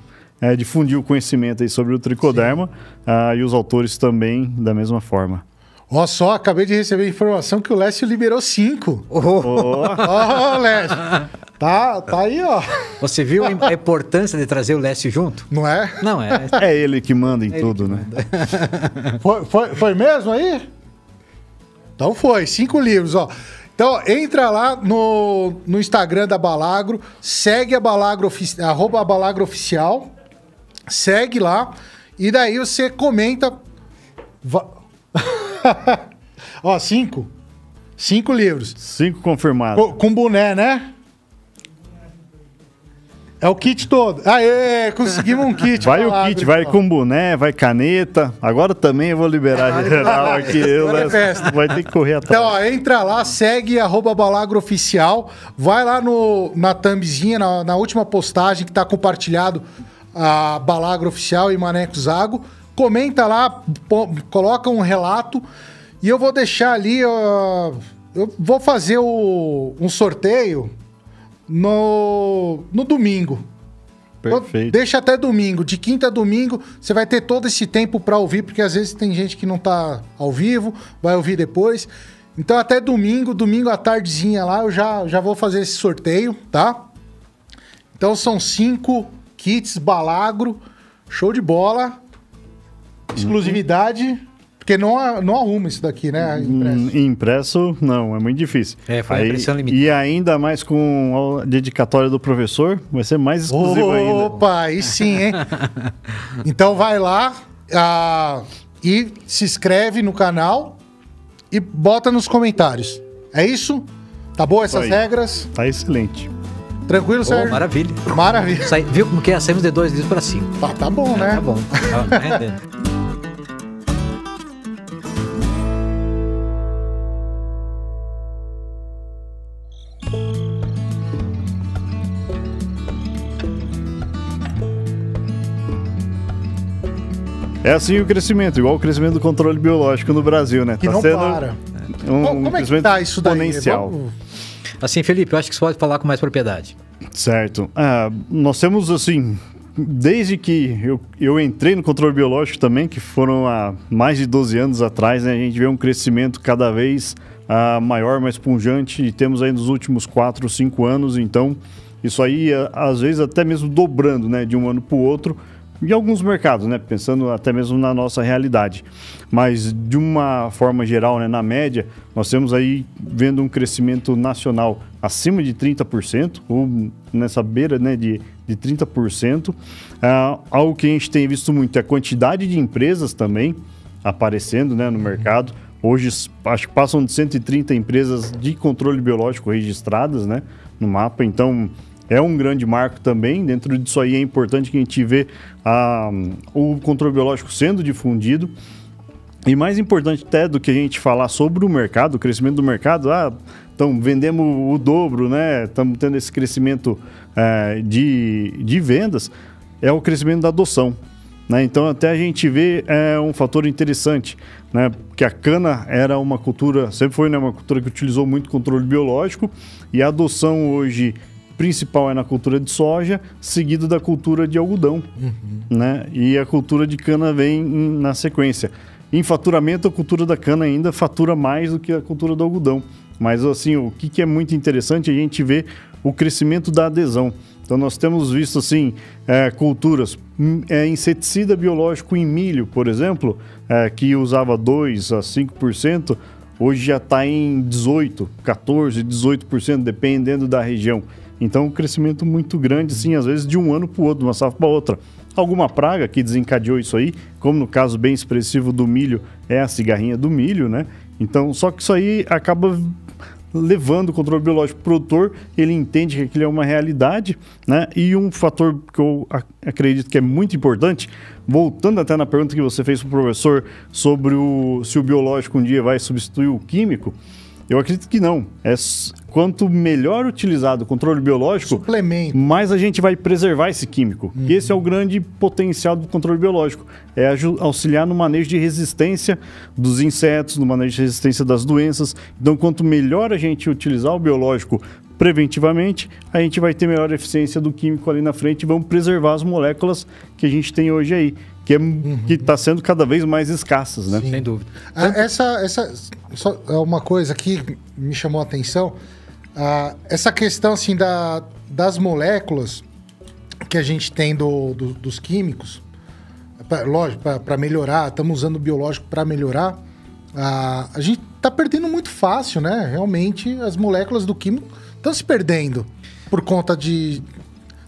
é, difundir o conhecimento aí sobre o tricoderma ah, e os autores também da mesma forma. Ó, só, acabei de receber informação que o Lécio liberou cinco. Ó, oh. Lécio. Tá, tá aí, ó. Você viu a importância de trazer o Lécio junto? Não é? Não, é. É ele que manda em é tudo, né? Foi, foi, foi mesmo aí? Então foi, cinco livros, ó. Então, entra lá no, no Instagram da Balagro, segue a Balagro, arroba a Balagro Oficial, segue lá, e daí você comenta. Ó, cinco. Cinco livros. Cinco confirmados. Com, com boné, né? É o kit todo. Aê, conseguimos um kit. Vai o kit, vai então. com boné, vai caneta. Agora também eu vou liberar geral aqui. Eu, é vai ter que correr atrás. Então, ó, entra lá, segue arroba Balagro Oficial. Vai lá no, na thumbzinha, na, na última postagem que está compartilhado a Balagro Oficial e Maneco Zago. Comenta lá, coloca um relato e eu vou deixar ali. Uh, eu vou fazer o, um sorteio no, no domingo. Perfeito. Deixa até domingo. De quinta a domingo, você vai ter todo esse tempo para ouvir, porque às vezes tem gente que não tá ao vivo, vai ouvir depois. Então, até domingo, domingo à tardezinha lá, eu já, já vou fazer esse sorteio, tá? Então, são cinco kits Balagro, show de bola, exclusividade. Uhum. Porque não, não arruma isso daqui, né? Impresso. impresso, não, é muito difícil. É, foi Aí, impressão limitada. E ainda mais com a dedicatória do professor, vai ser mais exclusivo Opa, ainda. Opa, aí sim, hein? então vai lá uh, e se inscreve no canal e bota nos comentários. É isso? Tá boa essas regras? Tá excelente. Tranquilo, oh, Sérgio? Maravilha. Maravilha. Sai, viu como que é? Saímos de dois livros para cinco. Tá, tá bom, né? Tá bom. Tá rendendo. É assim o crescimento, igual o crescimento do controle biológico no Brasil, né? Que tá não sendo para. Um, Como um é que tá isso daí? exponencial. Vamos... Assim, Felipe, eu acho que você pode falar com mais propriedade. Certo. Ah, nós temos, assim, desde que eu, eu entrei no controle biológico também, que foram há mais de 12 anos atrás, né, a gente vê um crescimento cada vez ah, maior, mais punjante, e temos aí nos últimos 4, 5 anos, então isso aí, às vezes, até mesmo dobrando, né, de um ano para o outro, em alguns mercados, né? Pensando até mesmo na nossa realidade. Mas de uma forma geral, né, na média, nós temos aí vendo um crescimento nacional acima de 30%, ou nessa beira né, de, de 30%. Ah, algo que a gente tem visto muito é a quantidade de empresas também aparecendo né, no mercado. Hoje, acho que passam de 130 empresas de controle biológico registradas né, no mapa. Então, é um grande marco também. Dentro disso aí é importante que a gente vê a, o controle biológico sendo difundido. E mais importante até do que a gente falar sobre o mercado, o crescimento do mercado, ah, então vendemos o dobro, né? Estamos tendo esse crescimento é, de, de vendas, é o crescimento da adoção. Né? Então até a gente vê é, um fator interessante, né? que a cana era uma cultura, sempre foi né, uma cultura que utilizou muito controle biológico e a adoção hoje principal é na cultura de soja, seguido da cultura de algodão, uhum. né? E a cultura de cana vem na sequência. Em faturamento, a cultura da cana ainda fatura mais do que a cultura do algodão. Mas assim, o que, que é muito interessante, a gente vê o crescimento da adesão. Então nós temos visto assim é, culturas, hum, é, inseticida biológico em milho, por exemplo, é, que usava 2 a 5%, hoje já está em 18, 14, 18%, dependendo da região. Então, um crescimento muito grande, sim, às vezes de um ano para o outro, de uma safra para outra. Alguma praga que desencadeou isso aí, como no caso bem expressivo do milho, é a cigarrinha do milho, né? Então, só que isso aí acaba levando o controle biológico para o produtor, ele entende que aquilo é uma realidade, né? E um fator que eu acredito que é muito importante, voltando até na pergunta que você fez para o professor sobre o, se o biológico um dia vai substituir o químico, eu acredito que não. É quanto melhor utilizado o controle biológico, Suplemento. mais a gente vai preservar esse químico. Uhum. E esse é o grande potencial do controle biológico. É auxiliar no manejo de resistência dos insetos, no manejo de resistência das doenças. Então, quanto melhor a gente utilizar o biológico preventivamente, a gente vai ter melhor eficiência do químico ali na frente e vamos preservar as moléculas que a gente tem hoje aí, que é, uhum. está sendo cada vez mais escassas, né? Sim. Sem dúvida. Ah, essa, essa só é uma coisa que me chamou a atenção, ah, essa questão assim da, das moléculas que a gente tem do, do dos químicos, pra, lógico, para melhorar, estamos usando o biológico para melhorar, ah, a gente está perdendo muito fácil, né? Realmente as moléculas do químico estão se perdendo por conta de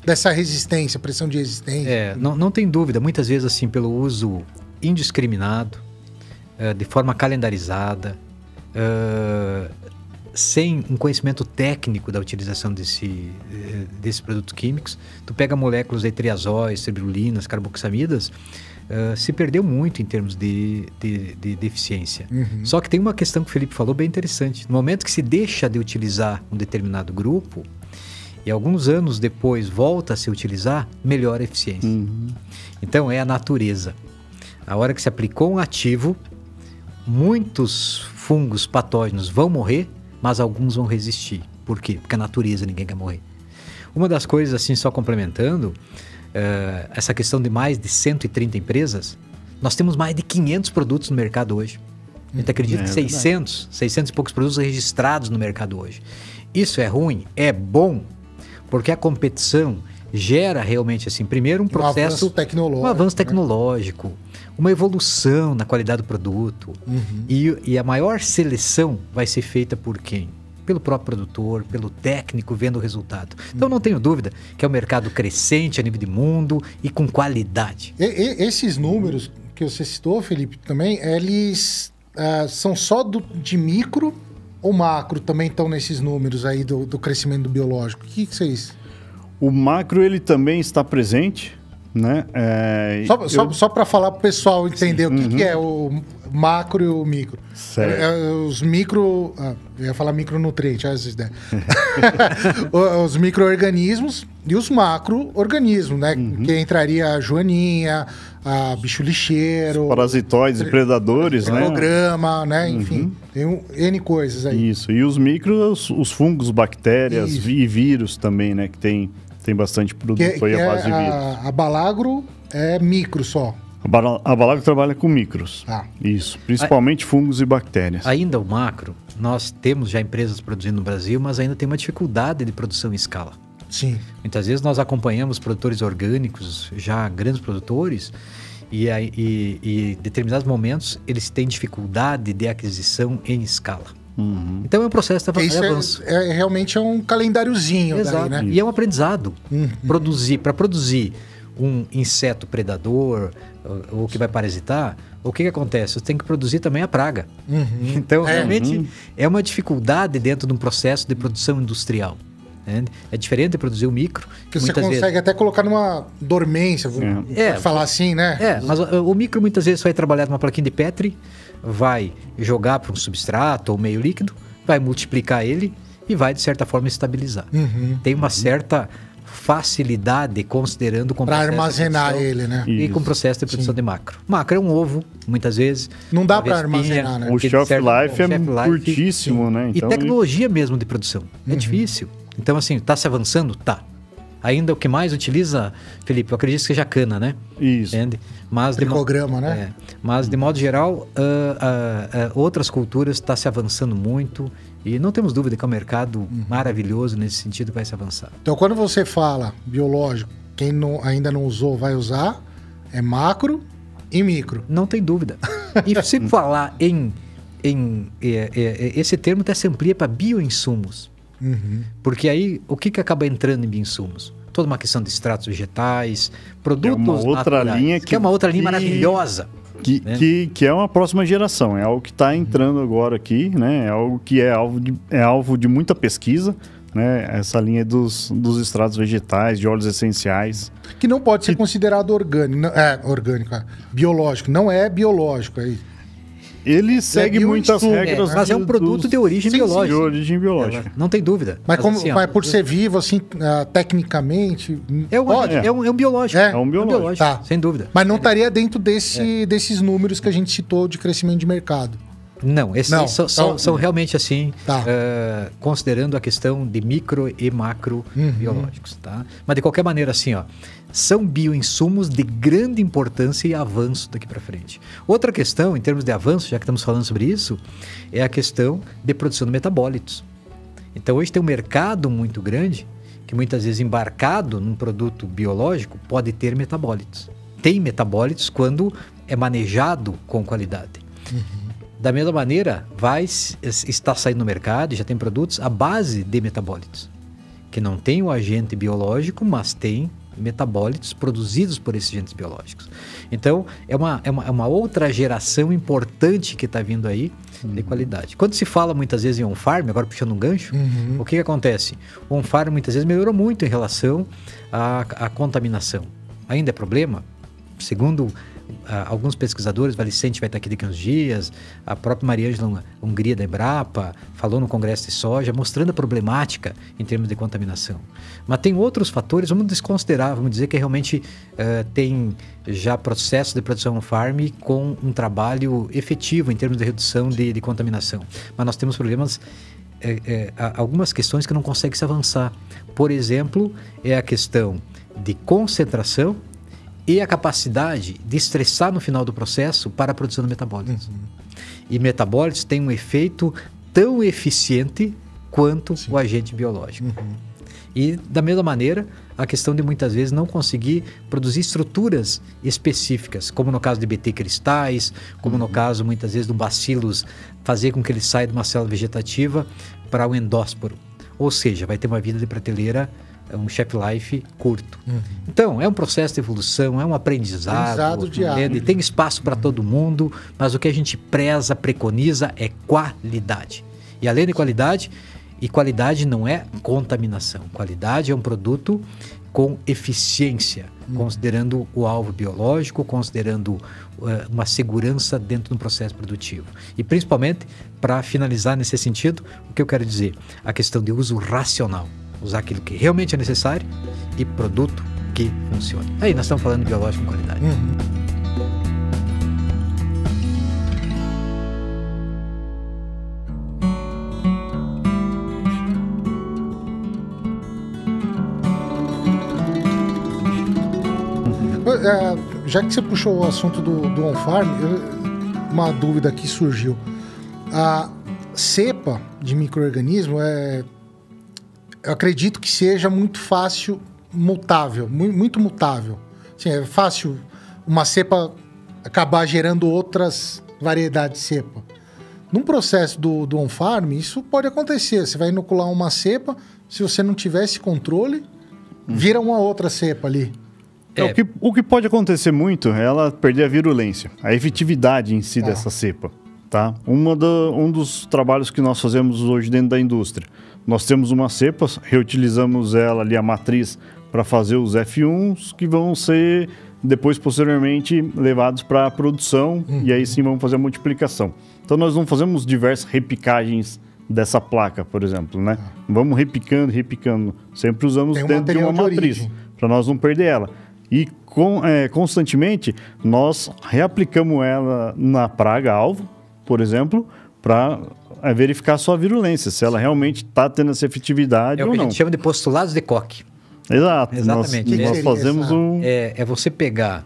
dessa resistência, pressão de resistência. É, não, não tem dúvida. Muitas vezes, assim, pelo uso indiscriminado, uh, de forma calendarizada, uh, sem um conhecimento técnico da utilização desse, eh, desses produtos químicos, tu pega moléculas de triazóis, cerulinas, carboxamidas, uh, se perdeu muito em termos de, de, de. Uhum. Só que tem uma questão que o Felipe falou bem interessante. No momento que se deixa de utilizar um determinado grupo, e alguns anos depois volta a se utilizar, melhora a eficiência. Uhum. Então é a natureza. A hora que se aplicou um ativo, muitos fungos patógenos vão morrer, mas alguns vão resistir. Por quê? Porque a natureza ninguém quer morrer. Uma das coisas, assim, só complementando, uh, essa questão de mais de 130 empresas, nós temos mais de 500 produtos no mercado hoje. A gente acredita é, que 600, verdade. 600 e poucos produtos registrados no mercado hoje. Isso é ruim? É bom, porque a competição gera realmente, assim, primeiro um processo... Um avanço tecnológico. Um avanço né? tecnológico, né? Uma evolução na qualidade do produto. Uhum. E, e a maior seleção vai ser feita por quem? pelo próprio produtor, pelo técnico vendo o resultado. Então não tenho dúvida que é um mercado crescente a nível de mundo e com qualidade. E, e, esses números que você citou, Felipe, também, eles uh, são só do, de micro ou macro também estão nesses números aí do, do crescimento do biológico? O que, que vocês... O macro ele também está presente, né? É, só eu... só, só para falar para o pessoal entender Sim. o que, uhum. que, é o macro e o micro. É, é, os micro. Ah, eu ia falar micronutrientes, às vezes, né? os micro-organismos e os macro-organismos, né? Uhum. Que entraria a joaninha, a bicho lixeiro. Os parasitoides e predadores, né? Programa, né? Enfim, uhum. tem um, N coisas aí. Isso. E os micros, os fungos, bactérias Isso. e vírus também, né? Que tem tem bastante produto que, aí que à base de vírus. A, a Balagro é micro só. A Balagro trabalha com micros. Ah. Isso, principalmente a, fungos e bactérias. Ainda o macro, nós temos já empresas produzindo no Brasil, mas ainda tem uma dificuldade de produção em escala. Sim. Muitas vezes nós acompanhamos produtores orgânicos, já grandes produtores, e, e, e em determinados momentos eles têm dificuldade de aquisição em escala. Uhum. Então é um processo de Isso avanço. É, é, realmente é um calendáriozinho. Exato. Daí, né? E é um aprendizado. Uhum. Produzir, para produzir um inseto predador ou que vai parasitar, o que, que acontece? Você tem que produzir também a praga. Uhum. Então, é. realmente, uhum. é uma dificuldade dentro de um processo de produção industrial. Né? É diferente de produzir o micro. Que você consegue vezes... até colocar numa dormência, é. é falar assim, né? É, mas o, o micro muitas vezes vai trabalhar numa plaquinha de Petri, vai jogar para um substrato ou meio líquido, vai multiplicar ele e vai, de certa forma, estabilizar. Uhum. Tem uma certa facilidade considerando com para armazenar ele, né? E Isso. com o processo de produção Sim. de macro. Macro é um ovo, muitas vezes. Não dá para armazenar, né? O shelf life é curtíssimo, né? Então, e tecnologia mesmo de produção. É uhum. difícil. Então, assim, está se avançando? Tá. Ainda o que mais utiliza, Felipe, eu acredito que seja cana, né? Isso. Entende? Mas Tricograma, de, né? É, mas, de modo geral, uh, uh, uh, outras culturas está se avançando muito e não temos dúvida que é um mercado uhum. maravilhoso nesse sentido vai se avançar. Então, quando você fala biológico, quem não, ainda não usou vai usar, é macro e micro. Não tem dúvida. E se falar em... em é, é, é, esse termo até se amplia para bioinsumos. Uhum. Porque aí, o que, que acaba entrando em bioinsumos? Toda uma questão de extratos vegetais, produtos é uma outra naturais, linha que, que, é uma outra linha maravilhosa. Que, né? que, que, é uma próxima geração, é algo que está entrando agora aqui, né? É algo que é alvo de, é alvo de muita pesquisa, né? Essa linha dos, dos extratos vegetais, de óleos essenciais. Que não pode ser que... considerado orgânico, é, orgânico, é, biológico, não é biológico, é isso. Ele segue é muitas regras. É, mas é um produto dos... de origem sim, biológica. de origem biológica. Não tem dúvida. Mas, mas, como, assim, mas por ser vivo, assim, uh, tecnicamente. É um, é. é. um, é um biológico. É, é um biológico. É um biológico tá. Sem dúvida. Mas não estaria dentro desse, desses números que a gente citou de crescimento de mercado. Não, esses Não, são, são- então- são realmente assim, Tá. eh, considerando a questão de micro e macro Uhum. biológicos, tá? Mas de qualquer maneira, assim, ó, são bioinsumos de grande importância e avanço daqui para frente. Outra questão, em termos de avanço, já que estamos falando sobre isso, é a questão de produção de metabólitos. Então hoje tem um mercado muito grande que muitas vezes embarcado num produto biológico pode ter metabólitos. Tem metabólitos quando é manejado com qualidade. Da mesma maneira, vai está saindo no mercado, já tem produtos à base de metabólitos, que não tem o agente biológico, mas tem metabólitos produzidos por esses agentes biológicos. Então, é uma, é uma, é uma outra geração importante que está vindo aí de qualidade. Quando se fala muitas vezes em on-farm, agora puxando um gancho, Uhum. o que, que acontece? O on-farm muitas vezes melhorou muito em relação à, à contaminação. Ainda é problema? Segundo alguns pesquisadores, Valicente vai estar aqui daqui a uns dias, a própria Maria Ângela Hungria da Embrapa falou no Congresso de Soja, mostrando a problemática em termos de contaminação. Mas tem outros fatores, vamos desconsiderar, vamos dizer que realmente eh, tem já processo de produção on-farm com um trabalho efetivo em termos de redução de, de contaminação. Mas nós temos problemas é, é, algumas questões que não consegue se avançar. Por exemplo, é a questão de concentração e a capacidade de estressar no final do processo para a produção de metabólitos. E metabólitos têm um efeito tão eficiente quanto o agente biológico. E da mesma maneira, a questão de muitas vezes não conseguir produzir estruturas específicas, como no caso de BT cristais, como no caso muitas vezes do bacilos, fazer com que ele saia de uma célula vegetativa para o endósporo. Ou seja, vai ter uma vida de prateleira, um chef life curto. Então, é um processo de evolução, é um aprendizado. Aprendizado entende? Tem espaço para todo mundo, mas o que a gente preza, preconiza é qualidade. E além de qualidade, e qualidade não é contaminação. Qualidade é um produto com eficiência, considerando o alvo biológico, considerando eh, uma segurança dentro do processo produtivo. E principalmente, para finalizar nesse sentido, o que eu quero dizer? A questão de uso racional. Usar aquilo que realmente é necessário e produto que funcione. Aí nós estamos falando de biológico com qualidade. Uhum. É, já que você puxou o assunto do, do on-farm, uma dúvida que surgiu. A cepa de microorganismo é, eu acredito que seja muito fácil mutável, mu- muito mutável. Assim, é fácil uma cepa acabar gerando outras variedades de cepa. Num processo do, do on-farm, isso pode acontecer. Você vai inocular uma cepa, se você não tiver esse controle, vira uma outra cepa ali. É, o, que, o que pode acontecer muito é ela perder a virulência, a efetividade em si Tá. dessa cepa. Tá? Uma da- um dos trabalhos que nós fazemos hoje dentro da indústria. Nós temos uma cepa, reutilizamos ela ali, a matriz, para fazer os F1s que vão ser depois, posteriormente, levados para a produção e aí sim vamos fazer a multiplicação. Então nós não fazemos diversas repicagens dessa placa, por exemplo, né? Vamos repicando, repicando. Sempre usamos Tem dentro de uma de matriz para nós não perder ela. E com- é, constantemente nós reaplicamos ela na praga alvo, por exemplo, para verificar a sua virulência, se ela realmente está tendo essa efetividade É o ou que a não. gente chama de postulados de Koch. Exato. Exatamente. Nós, nós fazemos um. É, é você pegar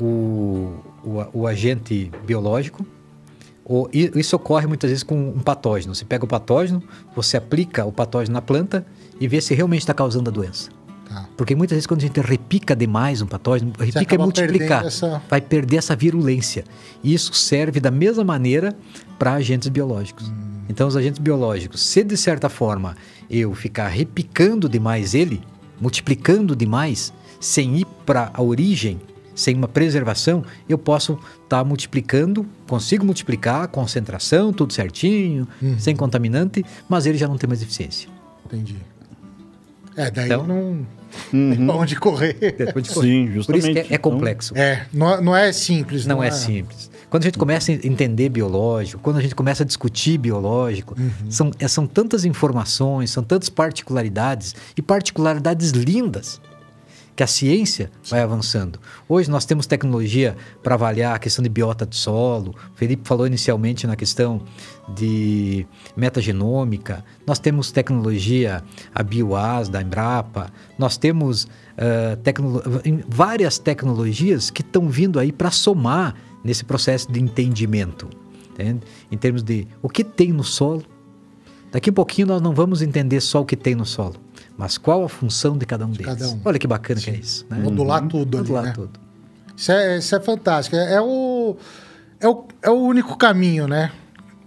o, o, o agente biológico. O, isso ocorre muitas vezes com um patógeno. Você pega o patógeno, você aplica o patógeno na planta e vê se realmente está causando a doença. Tá. Porque muitas vezes quando a gente repica demais um patógeno, repica é acaba multiplicar, essa- vai perder essa virulência. E isso serve da mesma maneira para agentes biológicos. Hum. Então, os agentes biológicos, se de certa forma eu ficar repicando demais ele, multiplicando demais, sem ir para a origem, sem uma preservação, eu posso estar multiplicando, consigo multiplicar a concentração, tudo certinho, Uhum. sem contaminante, mas ele já não tem mais eficiência. Entendi. É, daí Então- não tem pra onde correr. Sim, Por isso justamente. que é, é Então, complexo. É, não, não é simples. Não é simples. Quando a gente começa a entender biológico, quando a gente começa a discutir biológico, são, é- são tantas informações, são tantas particularidades e particularidades lindas que a ciência vai avançando. Hoje nós temos tecnologia para avaliar a questão de biota de solo. O Felipe falou inicialmente na questão de metagenômica. Nós temos tecnologia, a BioAS da Embrapa. Nós temos uh, tecno várias tecnologias que estão vindo aí para somar nesse processo de entendimento. Entende? Em termos de o que tem no solo. Daqui a pouquinho nós não vamos entender só o que tem no solo, mas qual a função de cada um de deles. Cada um. Olha que bacana Sim. que é isso. Né? Modular uhum. tudo Modular ali, né? tudo. Isso é, isso é fantástico. É, é, o, é, o, é o único caminho, né?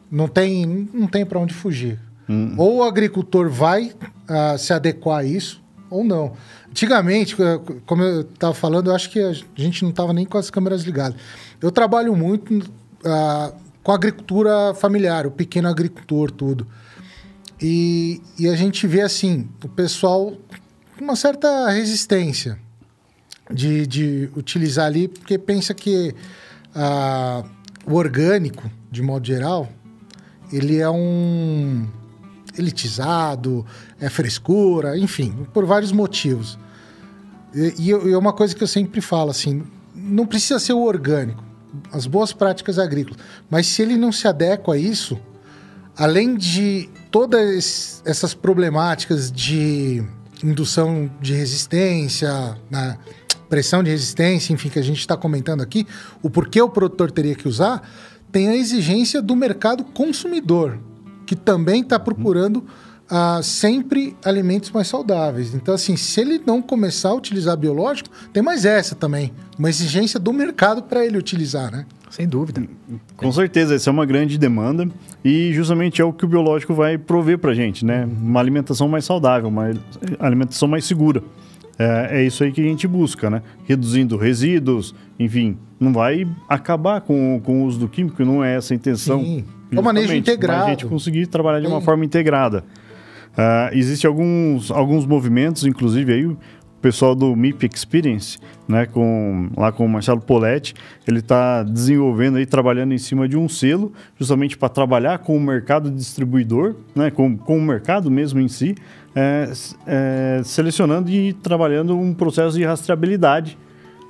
Não tem, não tem para onde fugir. Uhum. Ou o agricultor vai uh, se adequar a isso, ou não. Antigamente, como eu estava falando, eu acho que a gente não estava nem com as câmeras ligadas. Eu trabalho muito uh, com agricultura familiar, o pequeno agricultor, tudo. E, e a gente vê assim, o pessoal com uma certa resistência de, de utilizar ali, porque pensa que uh, o orgânico, de modo geral, ele é um elitizado, é frescura, enfim, por vários motivos. E, e é uma coisa que eu sempre falo assim, não precisa ser o orgânico, as boas práticas agrícolas, mas se ele não se adequa a isso, além de todas essas problemáticas de indução de resistência, né, pressão de resistência, enfim, que a gente está comentando aqui, o porquê o produtor teria que usar, tem a exigência do mercado consumidor, que também está procurando uh, sempre alimentos mais saudáveis. Então, assim, se ele não começar a utilizar biológico, tem mais essa também, uma exigência do mercado para ele utilizar, né? Sem dúvida. Com certeza, essa é uma grande demanda e justamente é o que o biológico vai prover para a gente, né? Uma alimentação mais saudável, uma alimentação mais segura. É, é, isso aí que a gente busca, né? Reduzindo resíduos, enfim, não vai acabar com, com o uso do químico, não é essa a intenção. Sim, é o manejo integrado. A gente conseguir trabalhar de uma forma integrada. Uh, Existem alguns, alguns movimentos, inclusive aí, pessoal do MIP Experience, né, com, lá com o Marcelo Poletti, ele está desenvolvendo aí, trabalhando em cima de um selo, justamente para trabalhar com o mercado distribuidor, né, com, com o mercado mesmo em si, é, é, selecionando e trabalhando um processo de rastreabilidade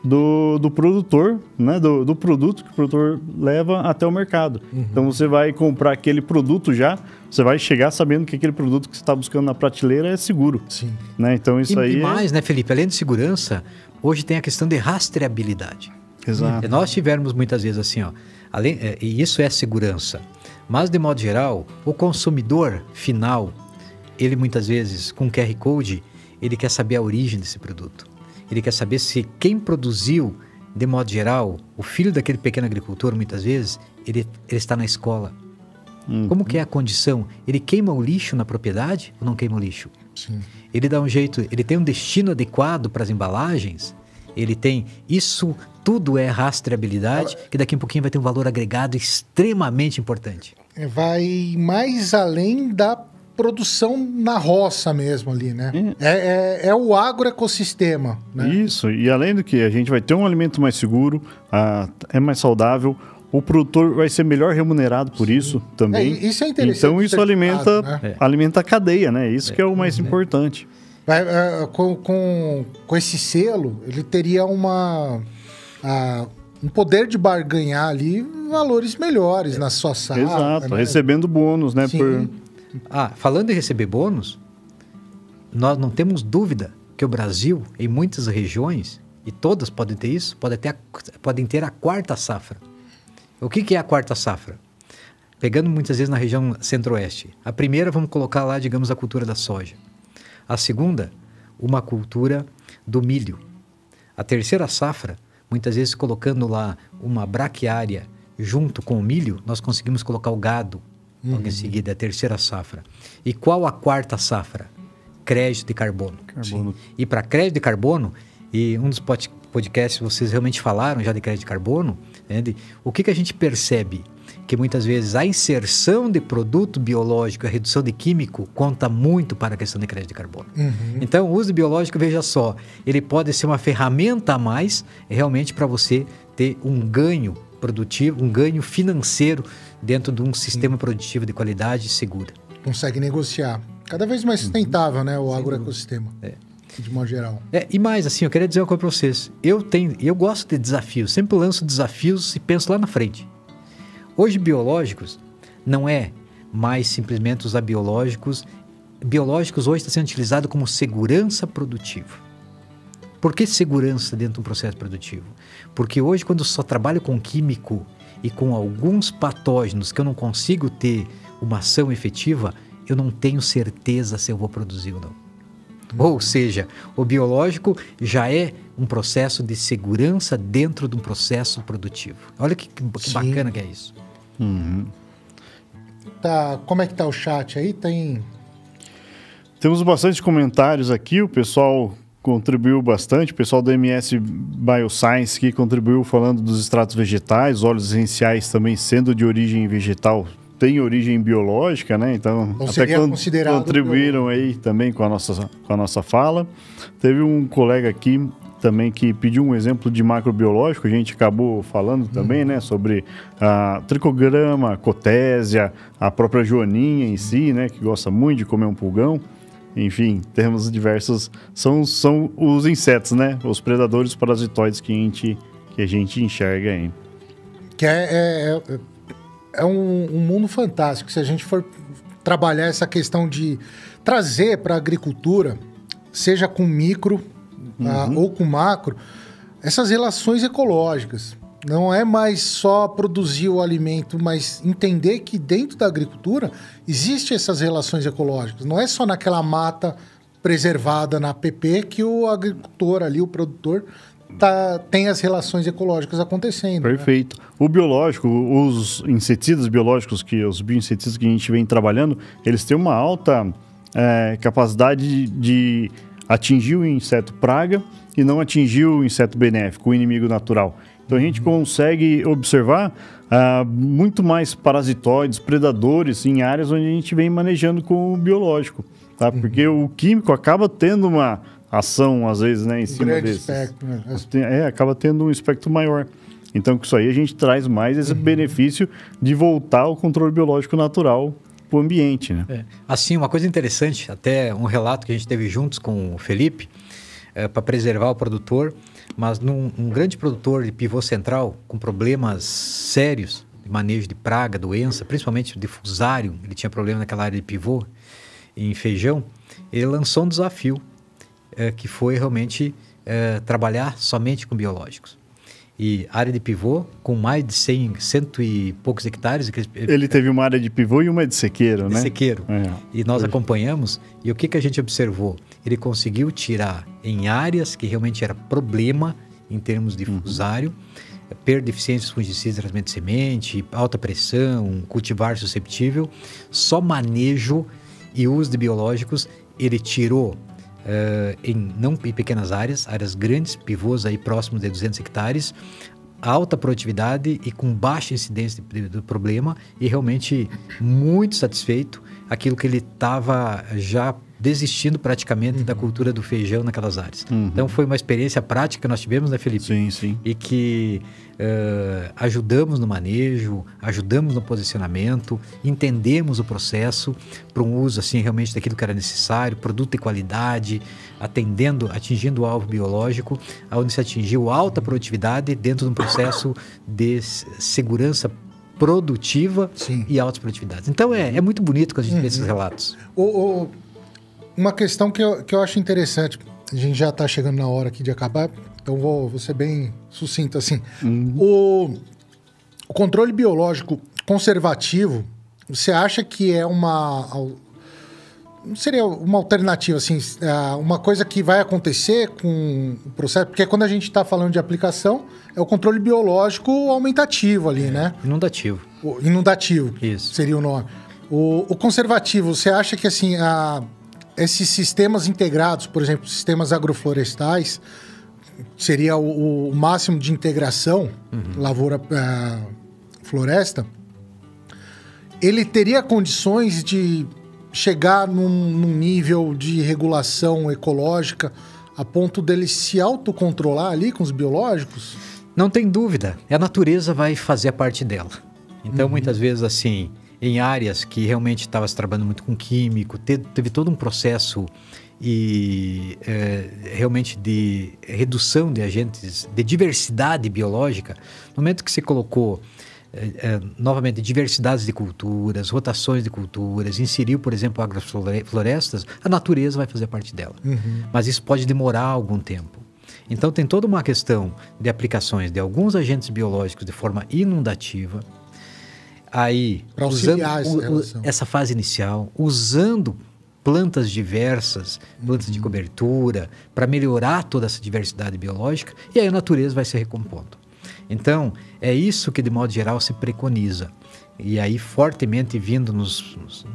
do, do produtor, né, do, do produto que o produtor leva até o mercado. Uhum. Então você vai comprar aquele produto já, você vai chegar sabendo que aquele produto que você está buscando na prateleira é seguro. Sim. Né? Então isso e, aí. E mais, é... né, Felipe? Além de segurança, hoje tem a questão de rastreabilidade. Exato. E nós tivermos muitas vezes assim, ó, além, é, e isso é segurança. Mas, de modo geral, o consumidor final, ele muitas vezes, com QR Code, ele quer saber a origem desse produto. Ele quer saber se quem produziu, de modo geral, o filho daquele pequeno agricultor, muitas vezes, ele, ele está na escola. Uhum. Como que é a condição? Ele queima o lixo na propriedade ou não queima o lixo? Sim. Ele dá um jeito, ele tem um destino adequado para as embalagens? Ele tem. Isso tudo é rastreabilidade, que daqui a um pouquinho vai ter um valor agregado extremamente importante. É, vai mais além da produção na roça mesmo ali, né? É, é, é o agroecossistema. Né? Isso, e além do que a gente vai ter um alimento mais seguro, é mais saudável, o produtor vai ser melhor remunerado por Sim. isso também. É, isso é interessante. Então isso alimenta, né? alimenta a cadeia, né? Isso é. que é o mais é. importante. Vai, é, com, com, com esse selo, ele teria uma... A, um poder de barganhar ali valores melhores na sua sala. Exato, né? recebendo bônus, né? Por, ah, falando em receber bônus, nós não temos dúvida que o Brasil, em muitas regiões, e todas podem ter isso, podem ter a, podem ter a quarta safra. O que, que é a quarta safra? Pegando muitas vezes na região centro-oeste. A primeira, vamos colocar lá, digamos, a cultura da soja. A segunda, uma cultura do milho. A terceira safra, muitas vezes colocando lá uma braquiária junto com o milho, nós conseguimos colocar o gado, Uhum. Logo em seguida, a terceira safra. E qual a quarta safra? Crédito de carbono. carbono. E para crédito de carbono, e um dos podcasts vocês realmente falaram já de crédito de carbono, né, o que, que a gente percebe? Que muitas vezes a inserção de produto biológico, a redução de químico, conta muito para a questão de crédito de carbono. Uhum. Então, o uso biológico, veja só, ele pode ser uma ferramenta a mais realmente para você ter um ganho produtivo, um ganho financeiro dentro de um sistema produtivo de qualidade segura. Consegue negociar. Cada vez mais sustentável, uhum. né, o agroecossistema. É. de modo geral. É, e mais, assim, eu queria dizer uma coisa para vocês. Eu tenho, eu gosto de desafios, sempre lanço desafios e penso lá na frente. Hoje, biológicos não é mais simplesmente usar biológicos. Biológicos hoje está sendo utilizado como segurança produtiva. Por que segurança dentro de um processo produtivo? Porque hoje, quando só trabalho com químico e com alguns patógenos que eu não consigo ter uma ação efetiva, eu não tenho certeza se eu vou produzir ou não. Ou seja, o biológico já é um processo de segurança dentro de um processo produtivo. Olha que, que bacana que é isso. Uhum. Tá, como é que tá o chat aí? Tem Temos bastante comentários aqui, o pessoal contribuiu bastante, o pessoal do MS Bioscience que contribuiu falando dos extratos vegetais, óleos essenciais também sendo de origem vegetal, tem origem biológica, né? Então, Ou até con contribuíram aí também com a, nossa, com a nossa fala. Teve um colega aqui também que pediu um exemplo de macrobiológico, a gente acabou falando também, né, sobre a tricograma, cotésia, a própria joaninha em si, né, que gosta muito de comer um pulgão. Enfim, temos diversos são, são os insetos, né, os predadores parasitoides que a gente que a gente enxerga aí. Que é, é, é, é um, um mundo fantástico. Se a gente for trabalhar essa questão de trazer para a agricultura, seja com micro ah, ou com macro, essas relações ecológicas. Não é mais só produzir o alimento, mas entender que dentro da agricultura existem essas relações ecológicas. Não é só naquela mata preservada na APP que o agricultor ali, o produtor, tá, tem as relações ecológicas acontecendo. né? Perfeito. O biológico, os inseticidas biológicos, que os bioinseticidas que a gente vem trabalhando, eles têm uma alta é, capacidade de, de atingir o inseto praga e não atingir o inseto benéfico, o inimigo natural. Então a gente consegue observar ah, muito mais parasitoides, predadores em áreas onde a gente vem manejando com o biológico, tá? Porque o químico acaba tendo uma ação às vezes, né, em cima grande desses. espectro, né? É, acaba tendo um espectro maior. Então, com isso aí, a gente traz mais esse benefício de voltar ao controle biológico natural para o ambiente, né? É. Assim, uma coisa interessante, até um relato que a gente teve juntos com o Felipe, para preservar o produtor, mas num um grande produtor de pivô central com problemas sérios de manejo de praga, doença, principalmente de fusário, ele tinha problema naquela área de pivô, em feijão, ele lançou um desafio eh, que foi realmente eh, trabalhar somente com biológicos. E área de pivô, com mais de 100, cento e poucos hectares, Ele teve uma área de pivô e uma de sequeiro, de né? sequeiro. É. E nós acompanhamos, e o que, que a gente observou? Ele conseguiu tirar em áreas que realmente era problema em termos de fusário, perda de eficiências fungicidas, tratamento de semente, alta pressão, cultivar susceptível, só manejo e uso de biológicos, ele tirou eh, em não em pequenas áreas, áreas grandes, pivôs aí próximos de 200 hectares, alta produtividade e com baixa incidência do problema e realmente muito satisfeito aquilo que ele estava já desistindo praticamente da cultura do feijão naquelas áreas. Então foi uma experiência prática que nós tivemos, né, Felipe? Sim, sim. E que eh, ajudamos no manejo, ajudamos no posicionamento, entendemos o processo para um uso assim realmente daquilo que era necessário, produto de qualidade, atendendo, atingindo o alvo biológico, onde se atingiu alta produtividade dentro de um processo de segurança produtiva Sim. e altas produtividades. Então é, é muito bonito quando a gente vê esses relatos. O- o- uma questão que eu, que eu acho interessante, a gente já está chegando na hora aqui de acabar, então vou, vou ser bem sucinto assim. O, o controle biológico conservativo, você acha que é uma. seria uma alternativa, assim, ah, uma coisa que vai acontecer com o processo? Porque quando a gente está falando de aplicação, é o controle biológico aumentativo ali, né? Inundativo. O inundativo Isso. seria o nome. O, o conservativo, você acha que assim, a- esses sistemas integrados, por exemplo, sistemas agroflorestais, seria o, o máximo de integração, lavoura ah, floresta, ele teria condições de chegar num, num nível de regulação ecológica a ponto dele se autocontrolar ali com os biológicos? Não tem dúvida, a natureza vai fazer a parte dela. Então, muitas vezes, assim, em áreas que realmente estava se trabalhando muito com químico, te- teve todo um processo e é, realmente de redução de agentes, de diversidade biológica, no momento que se colocou é, é, novamente diversidades de culturas, rotações de culturas, inseriu, por exemplo, agroflorestas, a natureza vai fazer parte dela. Uhum. Mas isso pode demorar algum tempo. Então tem toda uma questão de aplicações de alguns agentes biológicos de forma inundativa. Aí, usando essa, essa fase inicial, usando plantas diversas, plantas uhum. de cobertura, para melhorar toda essa diversidade biológica, e aí a natureza vai se recompondo. Então, é isso que, de modo geral, se preconiza. E aí, fortemente vindo nos, nos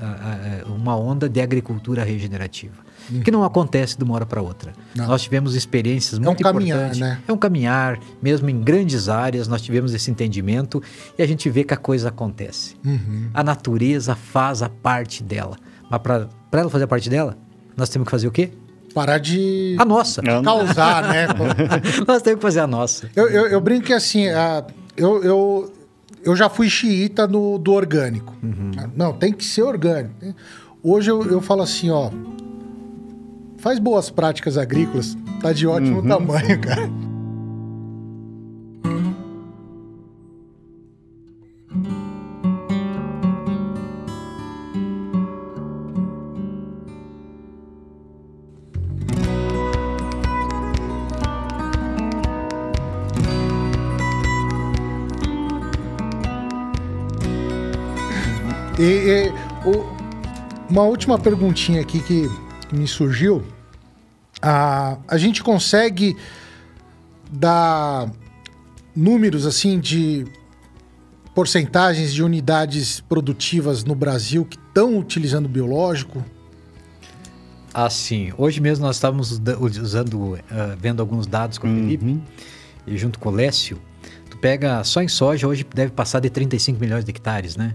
a, a, uma onda de agricultura regenerativa, uhum. que não acontece de uma hora para outra. Não. Nós tivemos experiências muito é um importantes. Caminhar, né? É um caminhar, mesmo em grandes áreas, nós tivemos esse entendimento e a gente vê que a coisa acontece. Uhum. A natureza faz a parte dela. Mas para ela fazer a parte dela, nós temos que fazer o quê? Parar de. A nossa. Causar, né? nós temos que fazer a nossa. Eu, eu, eu brinco que assim, a, eu, eu, eu já fui xiita no, do orgânico. Uhum. Não, tem que ser orgânico. Hoje eu, eu falo assim, ó. Faz boas práticas agrícolas, tá de ótimo uhum. tamanho, cara. E, e o, uma última perguntinha aqui que, que me surgiu. A, a gente consegue dar números assim de porcentagens de unidades produtivas no Brasil que estão utilizando biológico? Ah, sim. Hoje mesmo nós estávamos usando, uh, vendo alguns dados com o uhum. Felipe e junto com o Lécio. Tu pega só em soja hoje deve passar de 35 milhões de hectares, né?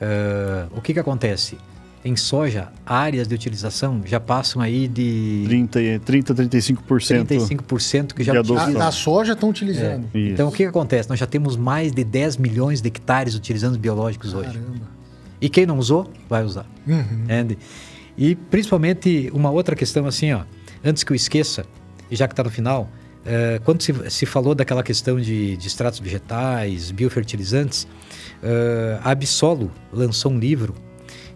Uh, o que, que acontece? Em soja, áreas de utilização já passam aí de. 30, 30 35%. 35% que já utilizam. Na soja estão utilizando. É. Então, o que, que acontece? Nós já temos mais de 10 milhões de hectares utilizando biológicos Caramba. hoje. E quem não usou, vai usar. Uhum. E principalmente uma outra questão assim, ó. Antes que eu esqueça, e já que está no final, uh, quando se, se, falou daquela questão de, de extratos vegetais, biofertilizantes, Uh, a Absolo lançou um livro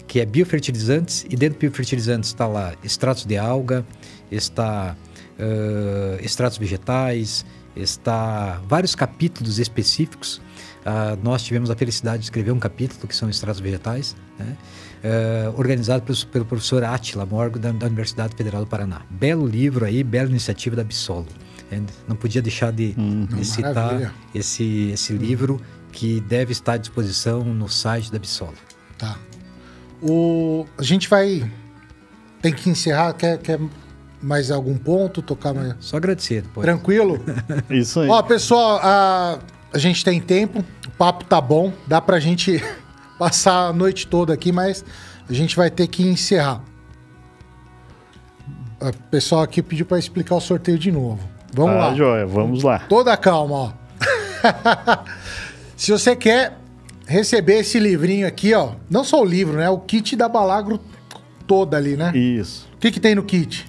que é biofertilizantes e dentro de biofertilizantes está lá extratos de alga, está uh, extratos vegetais, está vários capítulos específicos. Uh, nós tivemos a felicidade de escrever um capítulo que são extratos vegetais, né? uh, organizado pelo, pelo, professor Atila Morgo da, da, Universidade Federal do Paraná. Belo livro aí, bela iniciativa da Absolo. Não podia deixar de, hum, de citar esse, esse livro que deve estar à disposição no site da Absolo. Tá. O, a gente vai. Tem que encerrar. Quer, quer mais algum ponto? Tocar mais. Só agradecer. Depois. Tranquilo? Isso aí. Ó, pessoal, a, a gente tem tempo. O papo tá bom. Dá pra gente passar a noite toda aqui, mas a gente vai ter que encerrar. O pessoal aqui pediu para explicar o sorteio de novo. Vamos ah, lá. Joia, vamos lá. Toda calma, ó. Se você quer receber esse livrinho aqui, ó, não só o livro, né? O kit da Balagro toda ali, né? Isso. O que, que tem no kit?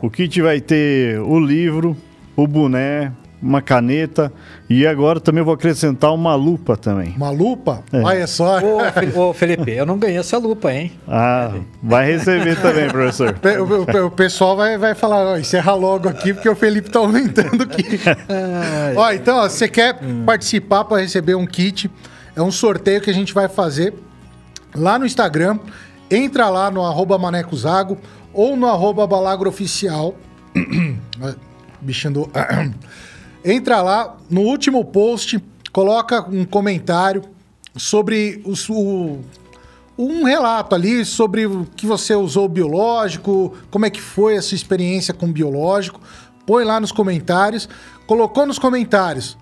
O kit vai ter o livro, o boné, uma caneta e agora também vou acrescentar uma lupa também. Uma lupa? É. Olha só. Ô, Felipe, eu não ganhei essa lupa, hein? Ah, vai receber também, professor. O, o, o, pessoal vai, vai falar, ó, encerra logo aqui, porque o Felipe tá aumentando aqui. ó, então, ó, você quer hum. participar para receber um kit, é um sorteio que a gente vai fazer lá no Instagram. Entra lá no arroba manecozago ou no arroba balagrooficial. Bichinho do... Entra lá no último post, coloca um comentário sobre o, o, um relato ali sobre o que você usou biológico, como é que foi a sua experiência com biológico. Põe lá nos comentários. Colocou nos comentários,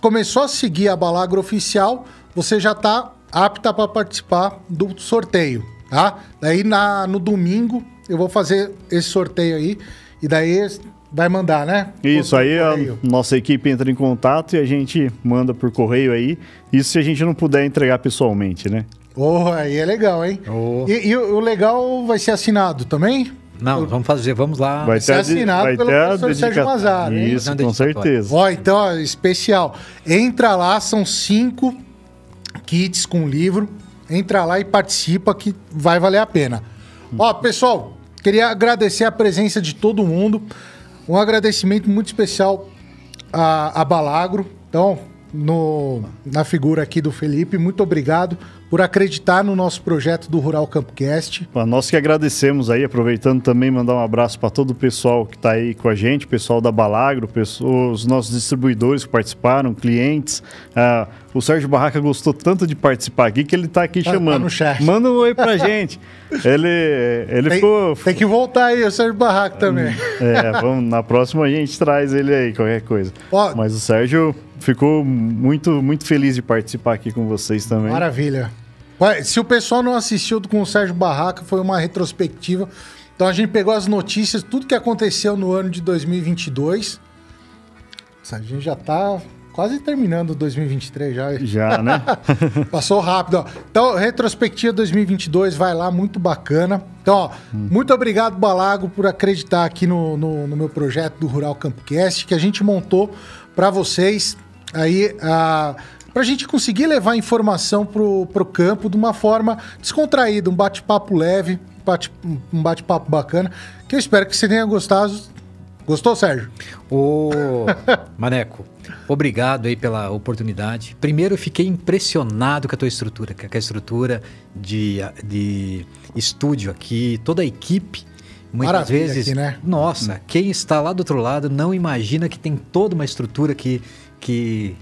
começou a seguir a Balagro Oficial, você já está apta para participar do sorteio, tá? Daí na, no domingo eu vou fazer esse sorteio aí. E daí vai mandar, né? Isso, aí a nossa equipe entra em contato e a gente manda por correio aí. Isso se a gente não puder entregar pessoalmente, né? Oh, aí é legal, hein? Oh. E, e, o legal vai ser assinado também? Não, vamos fazer, vamos lá. Vai ser assinado vai pelo ter a professor Sérgio dedica- Mazaro, hein? Isso, com certeza. Ó, então, ó, especial. Entra lá, são cinco kits com livro. Entra lá e participa que vai valer a pena. Ó, pessoal, queria agradecer a presença de todo mundo. Um agradecimento muito especial a, a Balagro. Então, no, na figura aqui do Felipe, muito obrigado por acreditar no nosso projeto do Rural Campcast. Nós que agradecemos aí, aproveitando também mandar um abraço para todo o pessoal que está aí com a gente, pessoal da Balagro, pessoas- os nossos distribuidores que participaram, clientes. Ah, o Sérgio Barraca gostou tanto de participar aqui que ele está aqui Tá- tá chamando. no chat. Manda um oi pra gente. Ele, ele Tem, ficou. tem que voltar aí, o Sérgio Barraco também. É, vamos, na próxima a gente traz ele aí, qualquer coisa. Ó. Mas o Sérgio ficou muito, muito feliz de participar aqui com vocês também. Maravilha. Ué, Se o pessoal não assistiu com o Sérgio Barraca, foi uma retrospectiva. Então a gente pegou as notícias, tudo que aconteceu no ano de 2022. A gente já tá quase terminando 2023 já. Já, né? Passou rápido, ó. Então, retrospectiva 2022, vai lá, muito bacana. Então, ó, muito obrigado, Balago, por acreditar aqui no, no, no meu projeto do Rural Campcast, que a gente montou para vocês aí, a, pra gente conseguir levar informação pro, pro campo de uma forma descontraída, um bate-papo leve, bate- um bate-papo bacana, que eu espero que você tenha gostado. Gostou, Sérgio? Ô, Maneco, obrigado aí pela oportunidade. Primeiro, eu fiquei impressionado com a tua estrutura, com a estrutura de, de estúdio aqui, toda a equipe. Muitas Maravilha vezes, aqui, né? nossa, quem está lá do outro lado não imagina que tem toda uma estrutura que, que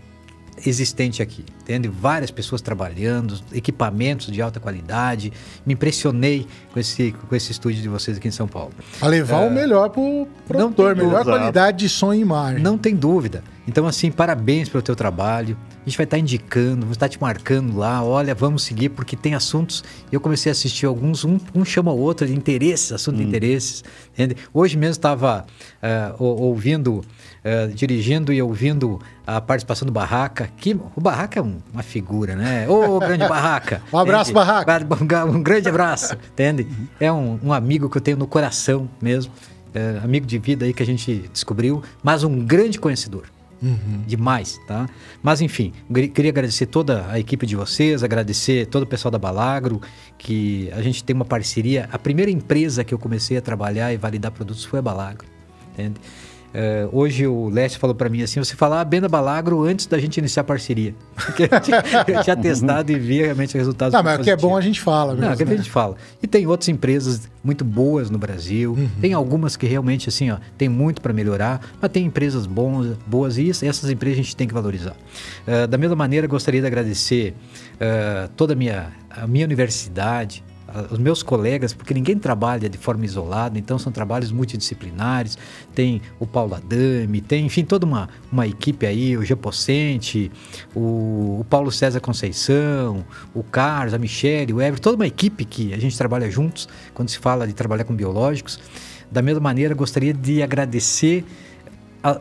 existente aqui, entende? Várias pessoas trabalhando, equipamentos de alta qualidade. Me impressionei com esse, com esse estúdio de vocês aqui em São Paulo. A levar o melhor pro produtor, tem melhor dúvida. qualidade de som e imagem. Não tem dúvida. Então, assim, parabéns pelo teu trabalho. A gente vai estar indicando, vamos estar te marcando lá. Olha, vamos seguir, porque tem assuntos. Eu comecei a assistir alguns, um, um chama o outro de interesses, assunto de interesses. entende? Hoje mesmo estava eh, ou- ouvindo, eh, dirigindo e ouvindo a participação do Barraca. Que, o Barraca é um- uma figura, né? Ô, grande Barraca! Um abraço, entende? Barraca. Um grande abraço, entende? É um, um amigo que eu tenho no coração mesmo. é, amigo de vida aí que a gente descobriu, mas um grande conhecedor. Demais, tá? Mas enfim, queria agradecer toda a equipe de vocês, agradecer todo o pessoal da Balagro, que a gente tem uma parceria. A primeira empresa que eu comecei a trabalhar e validar produtos foi a Balagro, entende? É, hoje o Leste falou para mim assim: você falava bem da Balagro antes da gente iniciar a parceria. Porque eu tinha- eu tinha testado e via realmente resultados. Não, mas o que é bom a gente fala mesmo. Não, que a né? gente fala. E tem outras empresas muito boas no Brasil. Tem algumas que realmente, assim, ó, tem muito para melhorar, mas tem empresas bons, boas e essas empresas a gente tem que valorizar. Eh, da mesma maneira, gostaria de agradecer eh, toda a minha, a minha universidade, a- os meus colegas, porque ninguém trabalha de forma isolada, então são trabalhos multidisciplinares. Tem o Paulo Adame, tem, enfim, toda uma, uma equipe aí, o Gepocente, o, o Paulo César Conceição, o Carlos, a Michele, o Ever, toda uma equipe que a gente trabalha juntos quando se fala de trabalhar com biológicos. Da mesma maneira, gostaria de agradecer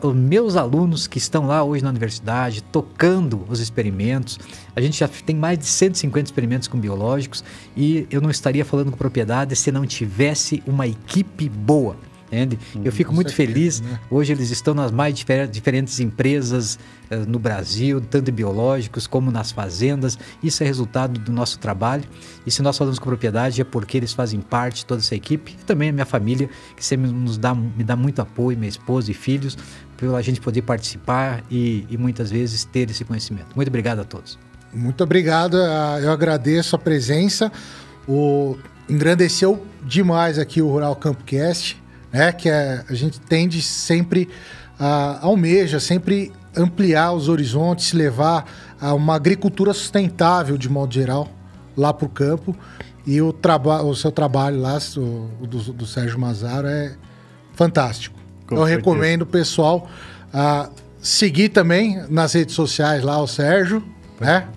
os meus alunos que estão lá hoje na universidade, tocando os experimentos. A gente já tem mais de 150 experimentos com biológicos e eu não estaria falando com propriedade se não tivesse uma equipe boa. Entende? Eu fico muito certeza, feliz. né? Hoje eles estão nas mais difer- diferentes empresas eh, no Brasil, tanto em biológicos como nas fazendas. Isso é resultado do nosso trabalho. E se nós falamos com propriedade é porque eles fazem parte toda essa equipe. E também a minha família, que sempre nos dá, me dá muito apoio, minha esposa e filhos, pela gente poder participar e, e muitas vezes ter esse conhecimento. Muito obrigado a todos. Muito obrigado, ah, eu agradeço a presença. O engrandeceu demais aqui o Rural Campcast, né? Que é, a gente tende sempre a almeja sempre ampliar os horizontes, levar a uma agricultura sustentável de modo geral lá para o campo. E o, traba o seu trabalho lá, o, do, do Sérgio Mazaro, é fantástico. Com Eu certeza. recomendo o pessoal a seguir também nas redes sociais lá o Sérgio, né?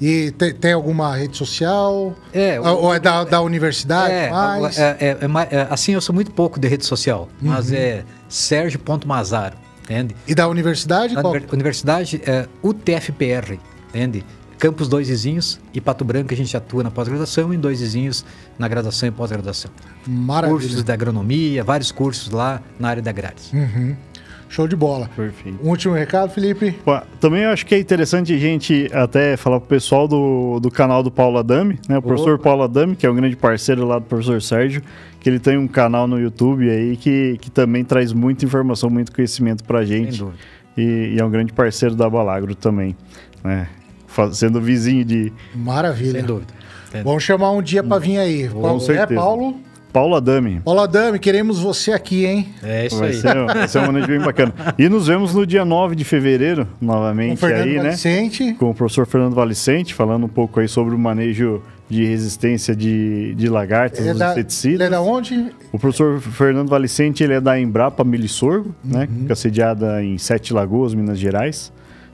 E te- tem alguma rede social? É, ou ou é da, da universidade? É, mais? é, é- é é- assim eu sou muito pouco de rede social, mas é Sérgio.mazaro, entende? E da universidade? A qual? univer- universidade é UTFPR, entende? Campos dois vizinhos e Pato Branco a gente atua na pós-graduação e em dois vizinhos na graduação e pós-graduação. Maravilha. Cursos de agronomia, vários cursos lá na área da agrárias. Uhum. Show de bola. Perfeito. Um último recado, Felipe? Pô, Também eu acho que é interessante a gente até falar pro pessoal do, do canal do Paulo Adame, né? O professor Paulo Adame, que é um grande parceiro lá do professor Sérgio, que ele tem um canal no YouTube aí que, que também traz muita informação, muito conhecimento pra gente. Sem dúvida. E, e é um grande parceiro da Balagro também, né? Fazendo vizinho de Maravilha. Sem dúvida. Vamos chamar um dia pra vir aí. Paulo, é. Paulo? Paulo Adame. Paulo Adame, queremos você aqui, hein? É isso Vai aí. ser, vai ser uma noite bem bacana. E nos vemos no dia 9 de fevereiro, Com novamente Fernando aí, né? Valicente. com o professor Fernando Valicente, falando um pouco aí sobre o manejo de resistência de, de lagartas, Ele é, da, inseticidas. ele é da onde? O professor Fernando Valicente, ele é da Embrapa Milissorgo, né? Que é sediada em Sete Lagoas, Minas Gerais.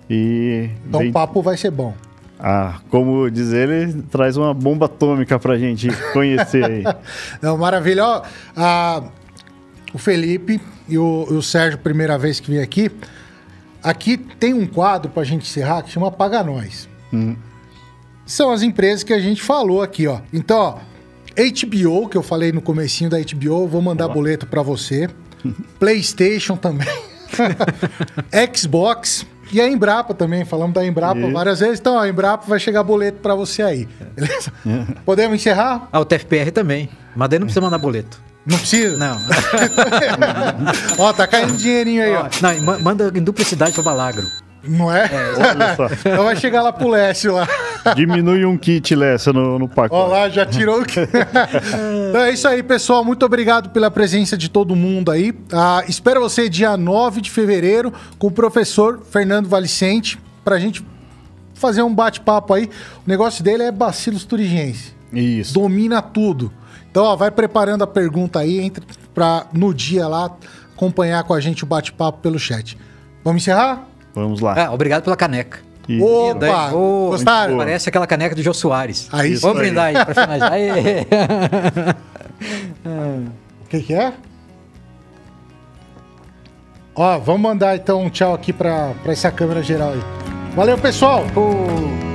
E, Então vem- o papo vai ser bom. Ah, como diz ele, traz uma bomba atômica pra gente conhecer aí. Não, maravilha. Ó, a- o Felipe e o, o Sérgio, primeira vez que vem aqui. Aqui tem um quadro pra gente encerrar que chama Paga Nós. São as empresas que a gente falou aqui, ó. Então, ó, HBO, que eu falei no comecinho da HBO, vou mandar boleto pra você. PlayStation também. Xbox e a Embrapa também. Falamos da Embrapa Isso. várias vezes. Então, a Embrapa vai chegar boleto pra você aí. Beleza? Podemos encerrar? Ah, o TFPR também. Mas daí não precisa mandar boleto. Não precisa? Não. Ó, tá caindo dinheirinho aí, ó. não, ma- manda em duplicidade para Balagro. Não é? Olha só. Então vai chegar lá pro Lécio lá. Diminui um kit Lessa no, no pacote. lá, já tirou o que. então é isso aí, pessoal. Muito obrigado pela presença de todo mundo aí. Ah, espero você dia 9 de fevereiro com o professor Fernando Valicente pra gente fazer um bate-papo aí. O negócio dele é bacilos turigiense. Isso. Domina tudo. Então, ó, vai preparando a pergunta aí, entra pra no dia lá acompanhar com a gente o bate-papo pelo chat. Vamos encerrar? Vamos lá. Ah, obrado pela caneca. E- Opa! Daí- Ô, Gostaram? Parece aquela caneca do Jô Soares. Aí Vamos sim. brindar aí para finalizar. O que, que é? Ó, vamos mandar então um tchau aqui pra, pra essa câmera geral aí. Valeu, pessoal! Ô.